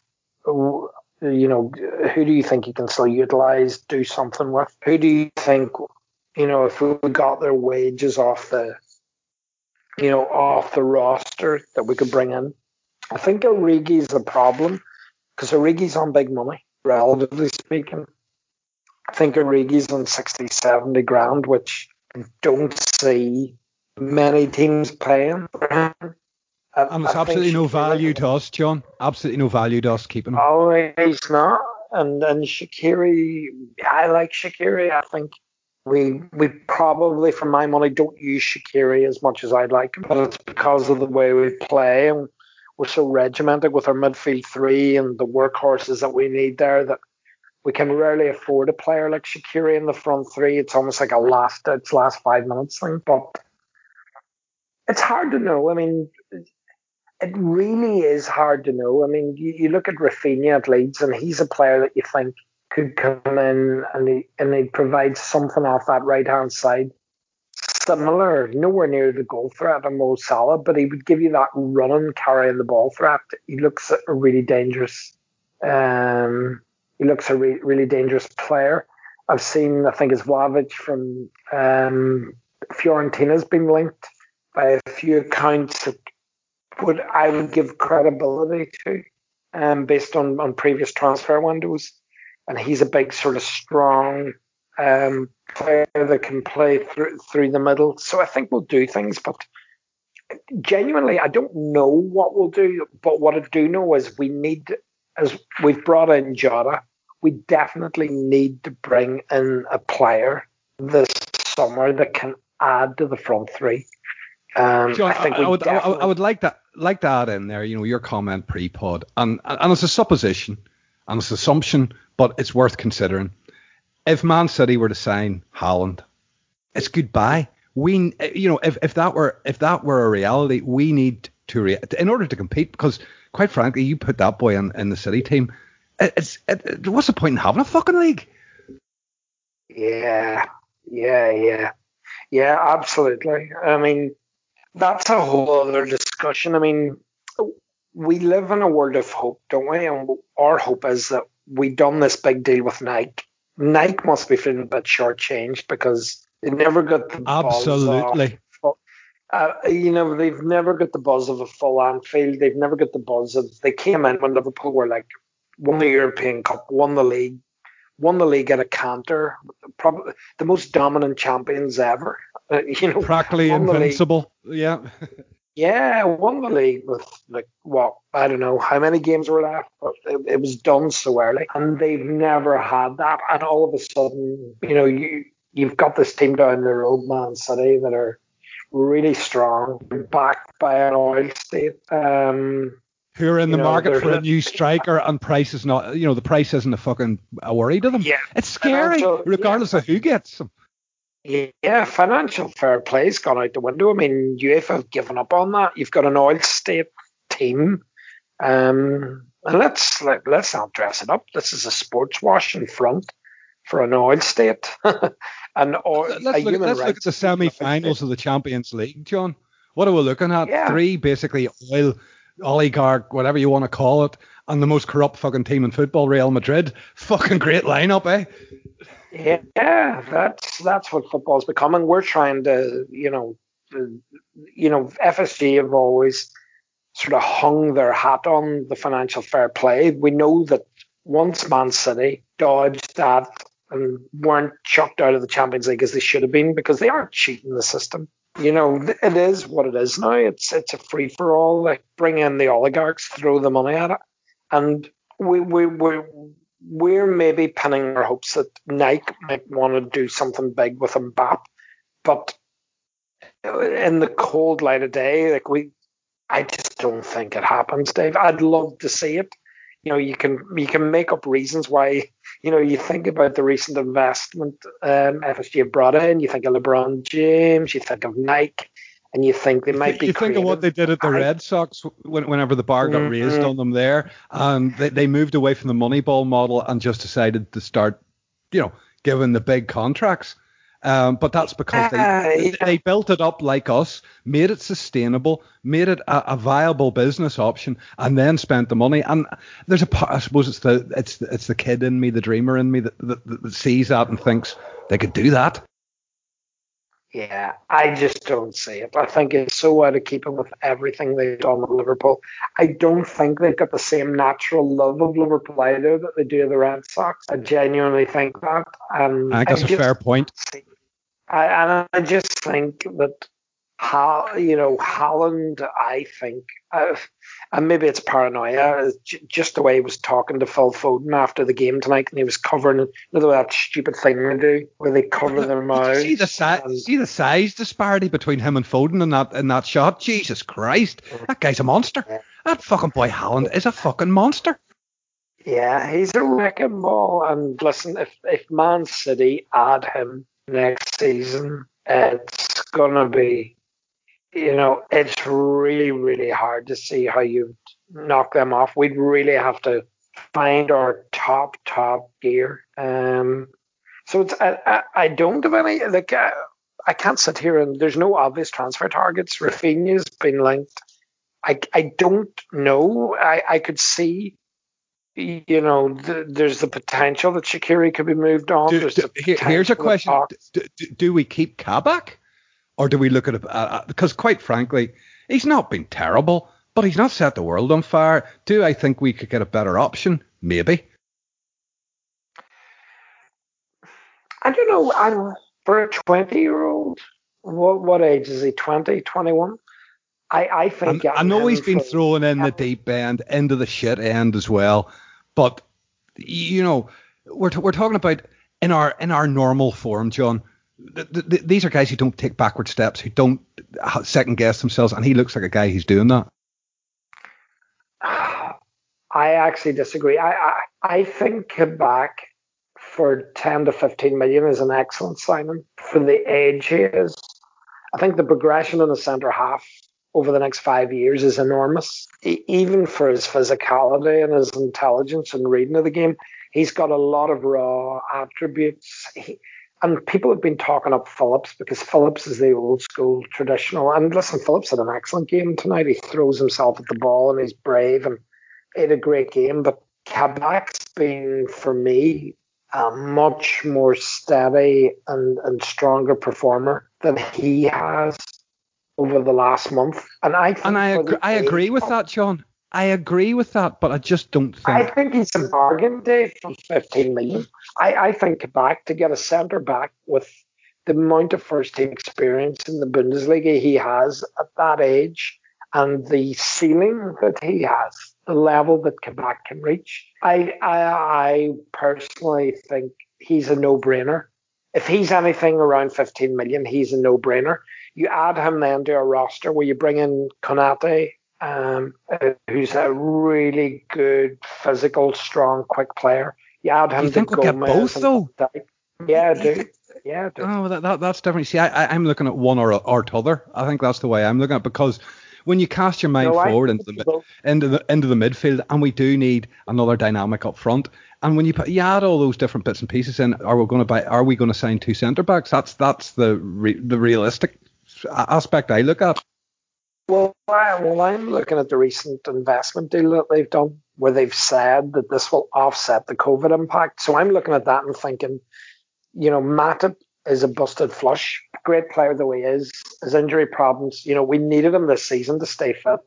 You know, who do you think you can still utilise, do something with? Who do you think, you know, if we got their wages off the, you know, off the roster that we could bring in? I think Origi's the problem because Origi's on big money, relatively speaking. I think Origi's on 60, 70 grand, which I don't see many teams paying for him. And there's absolutely no value to us, John. Absolutely no value to us keeping him. Oh, he's not. And and Shaqiri, I like Shaqiri. I think we we probably, for my money, don't use Shaqiri as much as I'd like, but it's because of the way we play and we're so regimented with our midfield three and the workhorses that we need there that we can rarely afford a player like Shaqiri in the front three. It's almost like a last it's last five minutes thing. But it's hard to know. I mean, it really is hard to know. I mean, you, you look at Raphinha at Leeds, and he's a player that you think could come in and he and he provides something off that right hand side. Similar, nowhere near the goal threat of Mo Salah, but he would give you that running, carrying the ball threat. He looks a really dangerous. Um, he looks a re- really dangerous player. I've seen, I think, it's Vlahovic from um, Fiorentina's been linked by a few accounts that would I would give credibility to, um, based on, on previous transfer windows. And he's a big, sort of strong um, player that can play through through the middle. So I think we'll do things, but genuinely, I don't know what we'll do. But what I do know is we need, as we've brought in Jota, we definitely need to bring in a player this summer that can add to the front three. Um, John, I, I, would, definitely... I, would like that like that in there. You know, your comment pre-pod, and and it's a supposition and it's an assumption, but it's worth considering. If Man City were to sign Haaland, it's goodbye. We, you know, if, if that were if that were a reality, we need to re- in order to compete. Because quite frankly, you put that boy in, in the City team, it's it, what's the point in having a fucking league? Yeah, yeah, yeah, yeah, absolutely. I mean, that's a whole other discussion. I mean, we live in a world of hope, don't we? And our hope is that we done this big deal with Nike. Nike must be feeling a bit shortchanged because they never got the absolutely. Uh, you know, they've never got the buzz of a full Anfield. They've never got the buzz of. They came in when Liverpool were like won the European Cup, won the league, won the league at a canter, probably the most dominant champions ever. Uh, [laughs] you know, practically invincible. Yeah. [laughs] yeah, won the league with like what I don't know how many games were left, but it, it was done so early, and they've never had that. And all of a sudden, you know, you you've got this team down the road, Man City, that are really strong, backed by an oil state. Um, who are in the know, market for a new striker and price is not, you know, the price isn't a fucking a worry to them. Yeah. It's scary, regardless yeah. of who gets them. Yeah, financial fair play's gone out the window. I mean, UEFA have given up on that. You've got an oil state team. Um, and let's let, let's not dress it up. This is a sports wash in front for an oil state. [laughs] and oil, let's, look, let's look, at the semi-finals of the Champions League, John. What are we looking at? Yeah. Three basically oil oligarch, whatever you want to call it, and the most corrupt fucking team in football, Real Madrid. Fucking great lineup, eh? Yeah, that's that's what football's becoming. We're trying to, you know, you know, FSG have always sort of hung their hat on the financial fair play. We know that once Man City dodged that and weren't chucked out of the Champions League as they should have been because they aren't cheating the system you know, it is what it is now. It's it's a free for all. Like bring in the oligarchs, throw the money at it, and we we we we're maybe pinning our hopes that Nike might want to do something big with Mbappe, but in the cold light of day, like we, I just don't think it happens, Dave. I'd love to see it. You know, you can you can make up reasons why. You know, you think about the recent investment um, FSG brought in. You think of LeBron James. You think of Nike and you think they might be. You think of what they did at the I, Red Sox whenever the bar got mm-hmm. raised on them there, and they, they moved away from the Moneyball model and just decided to start, you know, giving the big contracts. Um, but that's because they, they built it up like us, made it sustainable, made it a, a, viable business option, and then spent the money. And there's a, I suppose it's the it's it's the kid in me, the dreamer in me that, that, that sees that and thinks they could do that. Yeah, I just don't see it. I think it's so out of keeping with everything they've done with Liverpool. I don't think they've got the same natural love of Liverpool either that they do of the Red Sox. I genuinely think that. Um, I think that's I a fair point. I, and I just think that how you know Haaland, I think, uh, and maybe it's paranoia, just the way he was talking to Phil Foden after the game tonight, and he was covering you know, that stupid thing they do where they cover their mouths. [laughs] See the see the size disparity between him and Foden in that in that shot. Jesus Christ, mm. that guy's a monster. That fucking boy Haaland is a fucking monster. Yeah, he's a wrecking ball. And listen, if if Man City add him next season, it's gonna be you know, it's really, really hard to see how you knock them off. We'd really have to find our top, top gear. Um, so it's I, I, I don't have any like uh, I can't sit here and there's no obvious transfer targets. Raphinha's been linked. I I don't know. I I could see. You know, the, there's the potential that Shaqiri could be moved on. Do, do, here's a question: do, do, we keep Kabak? Or do we look at it? Uh, because quite frankly, he's not been terrible, but he's not set the world on fire. Do I think we could get a better option? Maybe. I don't know. I don't, for a 20 year old, what, what age is he? 20, 21? I, I think. I know he's been thrown in the deep end, into the shit end as well. But, you know, we're, t- we're talking about in our in our normal form, John the, these are guys who don't take backward steps, who don't second guess themselves, and he looks like a guy who's doing that. I actually disagree. I, I, I think back for 10 to 15 million is an excellent signing for the age he is. I think the progression in the centre half over the next five years is enormous. even for his physicality and his intelligence and reading of the game, he's got a lot of raw attributes. He, and people have been talking up Phillips because Phillips is the old school traditional. And listen, Phillips had an excellent game tonight. He throws himself at the ball and he's brave and had a great game. But Kabak's been, for me, a much more steady and, and stronger performer than he has over the last month. And I and I, agree, I agree with that, John. I agree with that, but I just don't think. I think he's a bargain, Dave, for 15 million. I, I think back to get a centre back with the amount of first team experience in the Bundesliga he has at that age and the ceiling that he has, the level that Kabak can reach. I, I, I personally think he's a no brainer. If he's anything around 15 million, he's a no brainer. You add him then to a roster where you bring in Konate um, who's a really good, physical, strong, quick player. You add him you think we'll get both though? Yeah. [laughs] Yeah. Oh, that, that, that's different. See, I, am looking at one or or t'other. I think that's the way I'm looking at it because when you cast your mind no, forward into the, into the into the midfield, and we do need another dynamic up front. And when you put you add all those different bits and pieces in, are we going to buy? Are we going to sign two centre backs? That's that's the re, the realistic aspect I look at. Well, I, well, I'm looking at the recent investment deal that they've done, where they've said that this will offset the COVID impact. So I'm looking at that and thinking, you know, Matip is a busted flush. Great player though he is, his injury problems. You know, we needed him this season to stay fit.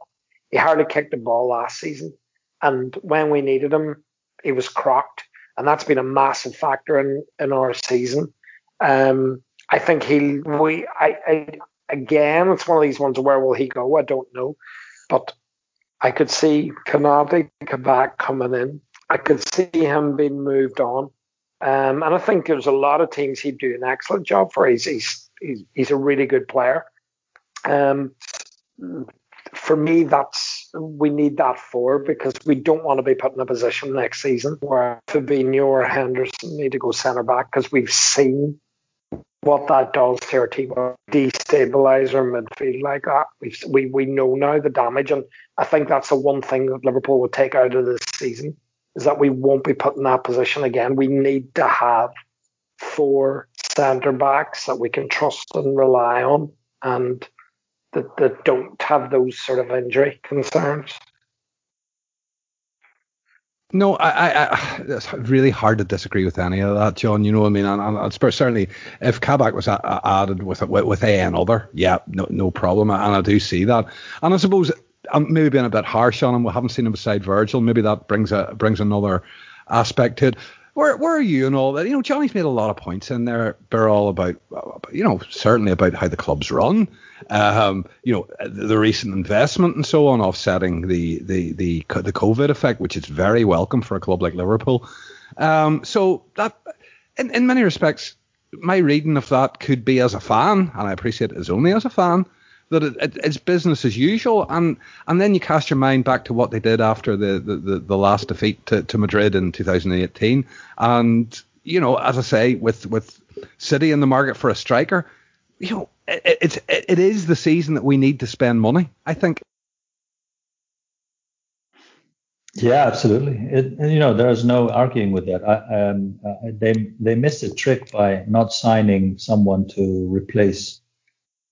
He hardly kicked the ball last season, and when we needed him, he was crocked, and that's been a massive factor in in our season. Um, I think he we I, I again, it's one of these ones where will he go? I don't know. But I could see Konate Kabak coming in. I could see him being moved on. Um, and I think there's a lot of teams he'd do an excellent job for. He's he's he's, he's a really good player. Um, for me, that's we need that for because we don't want to be put in a position next season where Fabinho or Henderson need to go centre back because we've seen what that does to our team, destabilize our midfield like that. we we we know now the damage, and I think that's the one thing that Liverpool will take out of this season is that we won't be put in that position again. We need to have four centre backs that we can trust and rely on, and that, that don't have those sort of injury concerns. No, I, I, it's really hard to disagree with any of that, John. You know what I mean? And, and, and certainly, if Kabak was added with with, with a another, yeah, no, no problem. And I do see that. And I suppose I'm maybe being a bit harsh on him. We haven't seen him beside Virgil. Maybe that brings a brings another aspect to it where where are you and all that? You know, Johnny's made a lot of points in there. They're all about, you know, certainly about how the club's run. Um, you know, the recent investment and so on, offsetting the the the the COVID effect, which is very welcome for a club like Liverpool. Um, so that, in in many respects, my reading of that could be as a fan, and I appreciate it as only as a fan that it, it, it's business as usual. And and then you cast your mind back to what they did after the the, the, the last defeat to, to Madrid in 2018. And you know, as I say, with with City in the market for a striker, you know, it, it's it, it is the season that we need to spend money. I think. Yeah, absolutely. It, you know, there's no arguing with that. I, um, uh, they they missed a trick by not signing someone to replace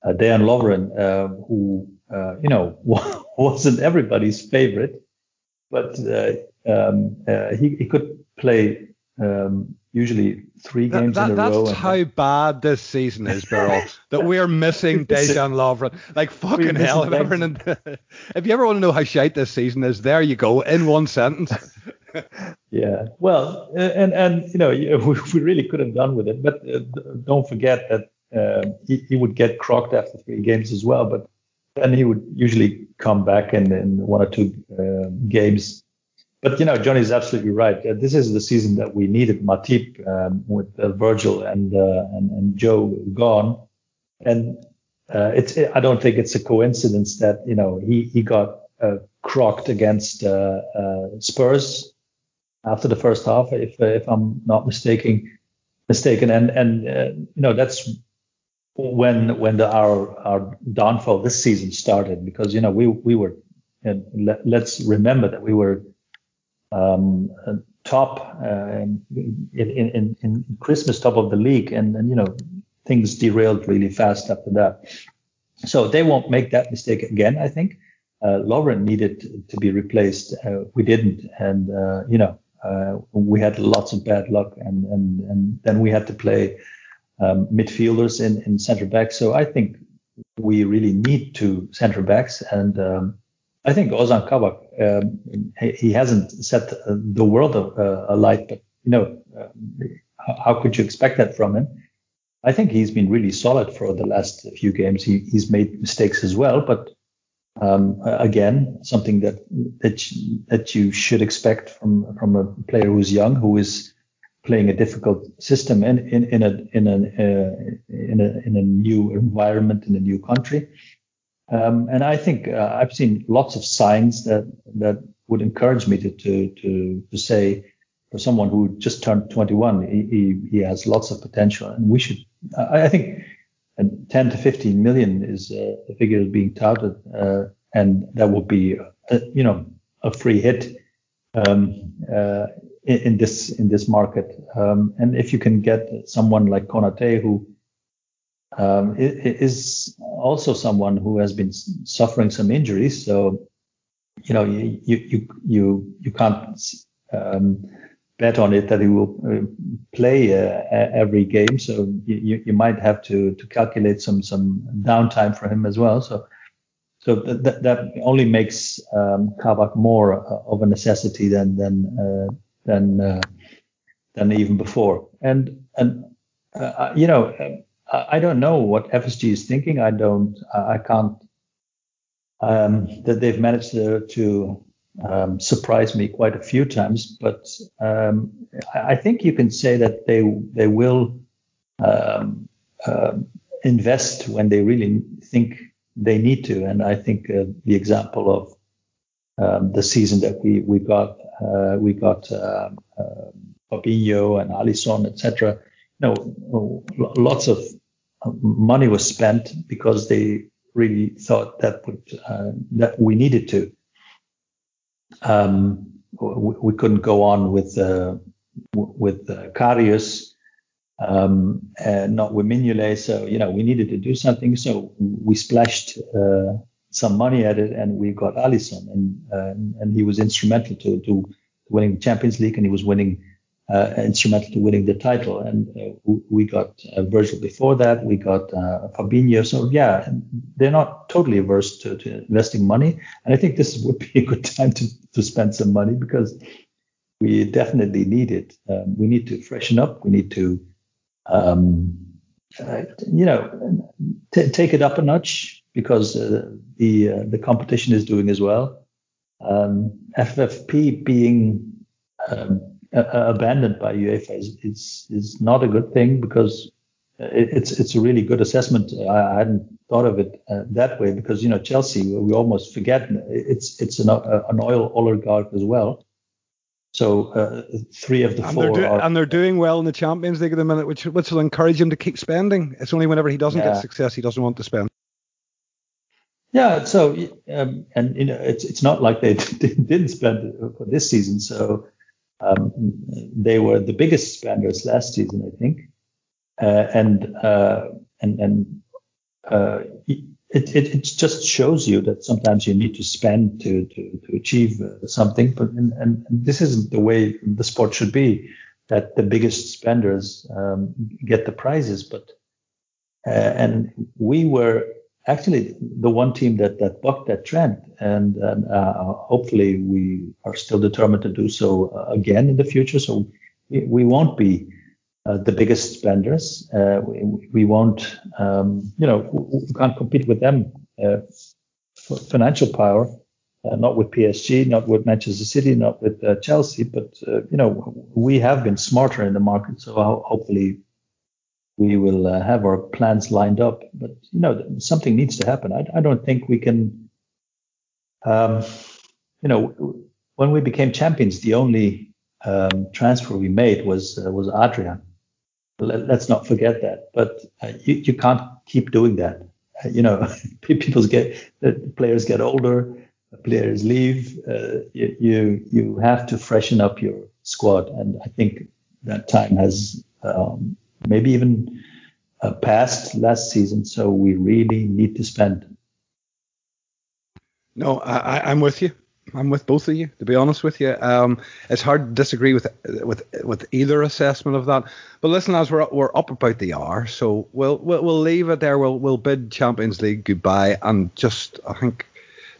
uh, Dejan Lovren, uh, who uh, you know [laughs] wasn't everybody's favorite, but uh, um, uh, he, he could play um, usually three games that, that, in a that's row. That's how bad this season is, Beryl. [laughs] that we're missing Dejan Lovren. Like [laughs] fucking hell. If, if you ever want to know how shite this season is, there you go in one sentence. yeah. Well, and and you know we really could have done with it, but uh, don't forget that uh, he, he would get crocked after three games as well, but then he would usually come back in, in one or two uh, games. But you know, Johnny's absolutely right. Uh, this is the season that we needed Matip um, with uh, Virgil and, uh, and, and Joe gone, and uh, it's I don't think it's a coincidence that you know he he got crocked against Spurs after the first half, if if I'm not mistaken mistaken, and and you know that's when when the, our our downfall this season started because you know we we were and let, us remember that we were um, top uh, in, in, in Christmas top of the league and, and you know things derailed really fast after that. So they won't make that mistake again I think. Uh, Lovren needed to be replaced. Uh, we didn't and uh, you know uh, we had lots of bad luck and and and then we had to play um, midfielders in, in centre back. So I think we really need two centre backs. And um, I think Ozan Kabak, um, he, he, hasn't set the world uh, alight, but you know, uh, how could you expect that from him? I think he's been really solid for the last few games. He, he's made mistakes as well, but um, again, something that that you, that you should expect from from a player who's young, who is playing a difficult system in in, in a in a, uh, in a in a new environment in a new country. Um, and I think uh, I've seen lots of signs that that would encourage me to to to, to say for someone who just turned 21, he, he, has lots of potential, and we should. I, I think. 10 to 15 million is uh, a figure being touted, uh, and that would be, uh, you know, a free hit um, uh, in, this in this market. Um, and if you can get someone like Konate who um, is also someone who has been suffering some injuries, so you know you you you you can't um, bet on it that he will uh, play uh, every game. So you, you might have to to calculate some some downtime for him as well. So so that that only makes um, Kabak more of a necessity than than uh, than uh, than even before. And and uh, you know, I don't know what FSG is thinking. I don't. I can't. Um, that they've managed to, to um, surprised me quite a few times. But um, I think you can say that they they will um, uh, invest when they really think they need to. And I think uh, the example of um, the season that we we got uh, we got uh, Fabinho and Alisson, etc. You know, lots of money was spent because they really thought that would uh, that we needed to. Um, we, we, couldn't go on with uh, with uh, Karius, um, and not with Mignolet, so you know we needed to do something. So we splashed uh, some money at it, and we got Alisson, and uh, and he was instrumental to to winning the Champions League, and he was winning uh, instrumental to winning the title. And uh, we got uh, Virgil before that. We got uh, Fabinho. So yeah, they're not totally averse to, to, investing money. And I think this would be a good time to, to spend some money because we definitely need it. Um, we need to freshen up. We need to, um, uh, you know, t- take it up a notch because uh, the the competition is doing as well. Um, FFP being um, uh, abandoned by UEFA is, is is not a good thing because it's it's a really good assessment. I, hadn't thought of it uh, that way because you know Chelsea we almost forget it's it's an, uh, an oil oligarch as well. So uh, three of the and 4 they're do- are, and they're doing well in the Champions League at the minute, which which will encourage him to keep spending. It's only whenever he doesn't Yeah. get success he doesn't want to spend. Yeah, so um, and you know it's it's not like they [laughs] didn't spend for this season. So um, they were the biggest spenders last season, I think, uh, and uh, and and uh, it, it it just shows you that sometimes you need to spend to to to achieve uh, something. But and, and this isn't the way the sport should be. That the biggest spenders um, get the prizes, but uh, and we were actually the one team that that bucked that trend, and, and uh, hopefully we are still determined to do so uh, again in the future. So we, we won't be uh, the biggest spenders. Uh, we, we won't, um, you know, we can't compete with them uh, for financial power. Uh, not with PSG, not with Manchester City, not with Chelsea, but you know we have been smarter in the market. So ho- hopefully we will uh, have our plans lined up. But you know, something needs to happen. I, I don't think we can. Um, you know, when we became champions, the only um, transfer we made was uh, was Adrian. Let, us not forget that. But uh, you, you can't keep doing that. Uh, you know, [laughs] people get players get older, players leave. Uh, you, you you have to freshen up your squad, and I think that time has um, maybe even uh, past last season. So we really need to spend. No, I, I'm with you. I'm with both of you. To be honest with you, um, it's hard to disagree with with with either assessment of that. But listen, as we're we're up about the hour, so we'll we'll, we'll leave it there. We'll we'll bid Champions League goodbye, and just I think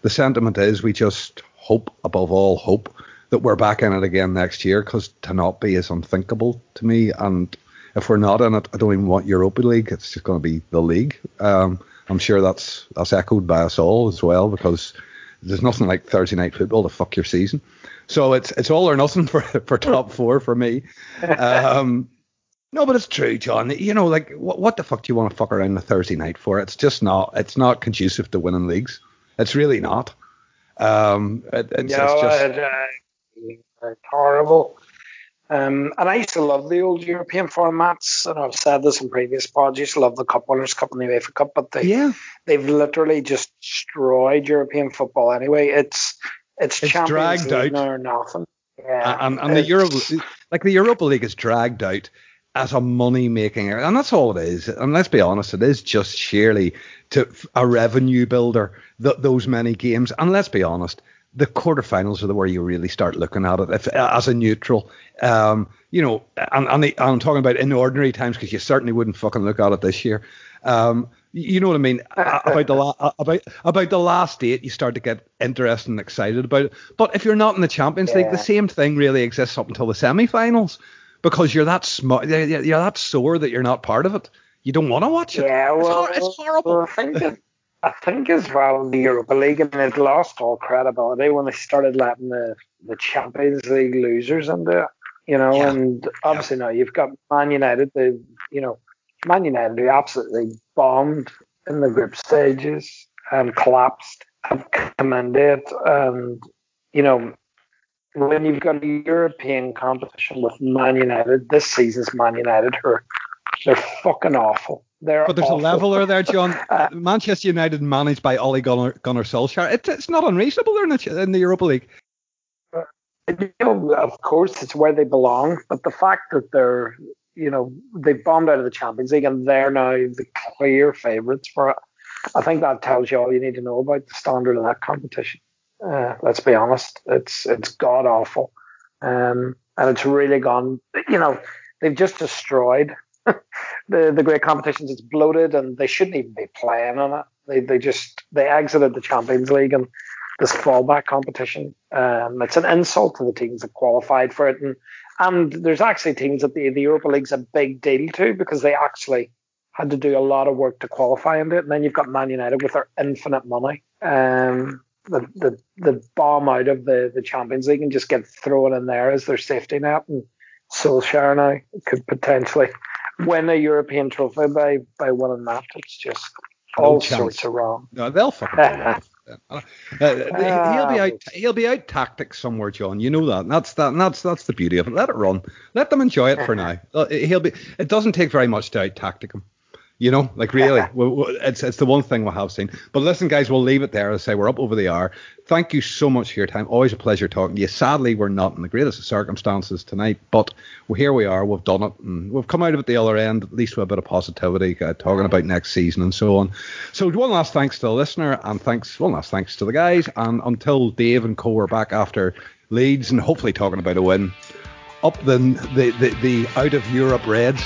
the sentiment is we just hope above all hope that we're back in it again next year because to not be is unthinkable to me. And if we're not in it, I don't even want Europa League. It's just going to be the league. Um, I'm sure that's that's echoed by us all as well because there's nothing like Thursday night football to fuck your season. So it's it's all or nothing [laughs] for for top four for me. Um, no, but it's true, John. You know, like what what the fuck do you want to fuck around a Thursday night for? It's just not. It's not conducive to winning leagues. It's really not. Um, it, it's, no, it's just, uh, it's horrible. Um, and I used to love the old European formats, and I've said this in previous pods. I used to love the Cup Winners' Cup and the UEFA Cup, but they yeah, they've literally just destroyed European football. Anyway, it's it's, It's Champions dragged League out. now or nothing. Yeah, and, and the Euro, like the Europa League is dragged out as a money making, area. and that's all it is. And let's be honest, it is just sheerly to a revenue builder. Th- those many games, and let's be honest, the quarterfinals are the where you really start looking at it if, as a neutral. Um, you know, and, and the, I'm talking about in ordinary times because you certainly wouldn't fucking look at it this year. Um, you know what I mean? about the la- about about the last eight, you start to get interested and excited about it. But if you're not in the Champions League, the same thing really exists up until the semi-finals because you're that smart, you're, that sore that you're not part of it. You don't want to watch it. Yeah, It's well, hor- it's horrible. well, I think that I think as well the Europa League and it lost all credibility when they started letting the, the Champions League losers into it. You know, yeah. and obviously yeah. now you've got Man United, the you know, Man United who absolutely bombed in the group stages and collapsed come into and you know when you've got a European competition with Man United, this season's Man United are they're fucking awful. They're but there's awful. a leveler there, John. [laughs] Uh, Manchester United managed by Ole Gunnar, Gunnar Solskjaer. It, it's not unreasonable they're in the, in the Europa League. Uh, you know, of course, it's where they belong. But the fact that they're, you know, they bombed out of the Champions League and they're now the clear favourites for it. I think that tells you all you need to know about the standard of that competition. Uh, let's be honest, it's it's god awful, um, and it's really gone. You know, they've just destroyed the the great competitions. It's bloated, and they shouldn't even be playing on it. They they just they exited the Champions League and this fallback competition. Um, it's an insult to the teams that qualified for it, and and there's actually teams that the the Europa League's a big deal to because they actually had to do a lot of work to qualify into it. And then you've got Man United with their infinite money. Um, the, the the bomb out of the, the Champions League and just get thrown in there as their safety net. And Solskjaer now could potentially win a European trophy by by winning that. It's just all sorts of wrong. No, they'll fucking [laughs] uh, uh, he'll be out. He'll be out tactics somewhere, John. You know that. That's that. And that's that's the beauty of it. Let it run. Let them enjoy it for [laughs] now. Uh, he'll be. It doesn't take very much to out tactic him. You know, like really, [laughs] it's it's the one thing we have seen. But listen, guys, we'll leave it there. As I say, we're up over the hour. Thank you so much for your time. Always a pleasure talking to you. Sadly, we're not in the greatest of circumstances tonight, but here we are. We've done it, and we've come out of it the other end, at least with a bit of positivity, uh, talking about next season and so on. So one last thanks to the listener, and thanks one last thanks to the guys. And until Dave and Co are back after Leeds, and hopefully talking about a win, up the the the, the out of Europe Reds.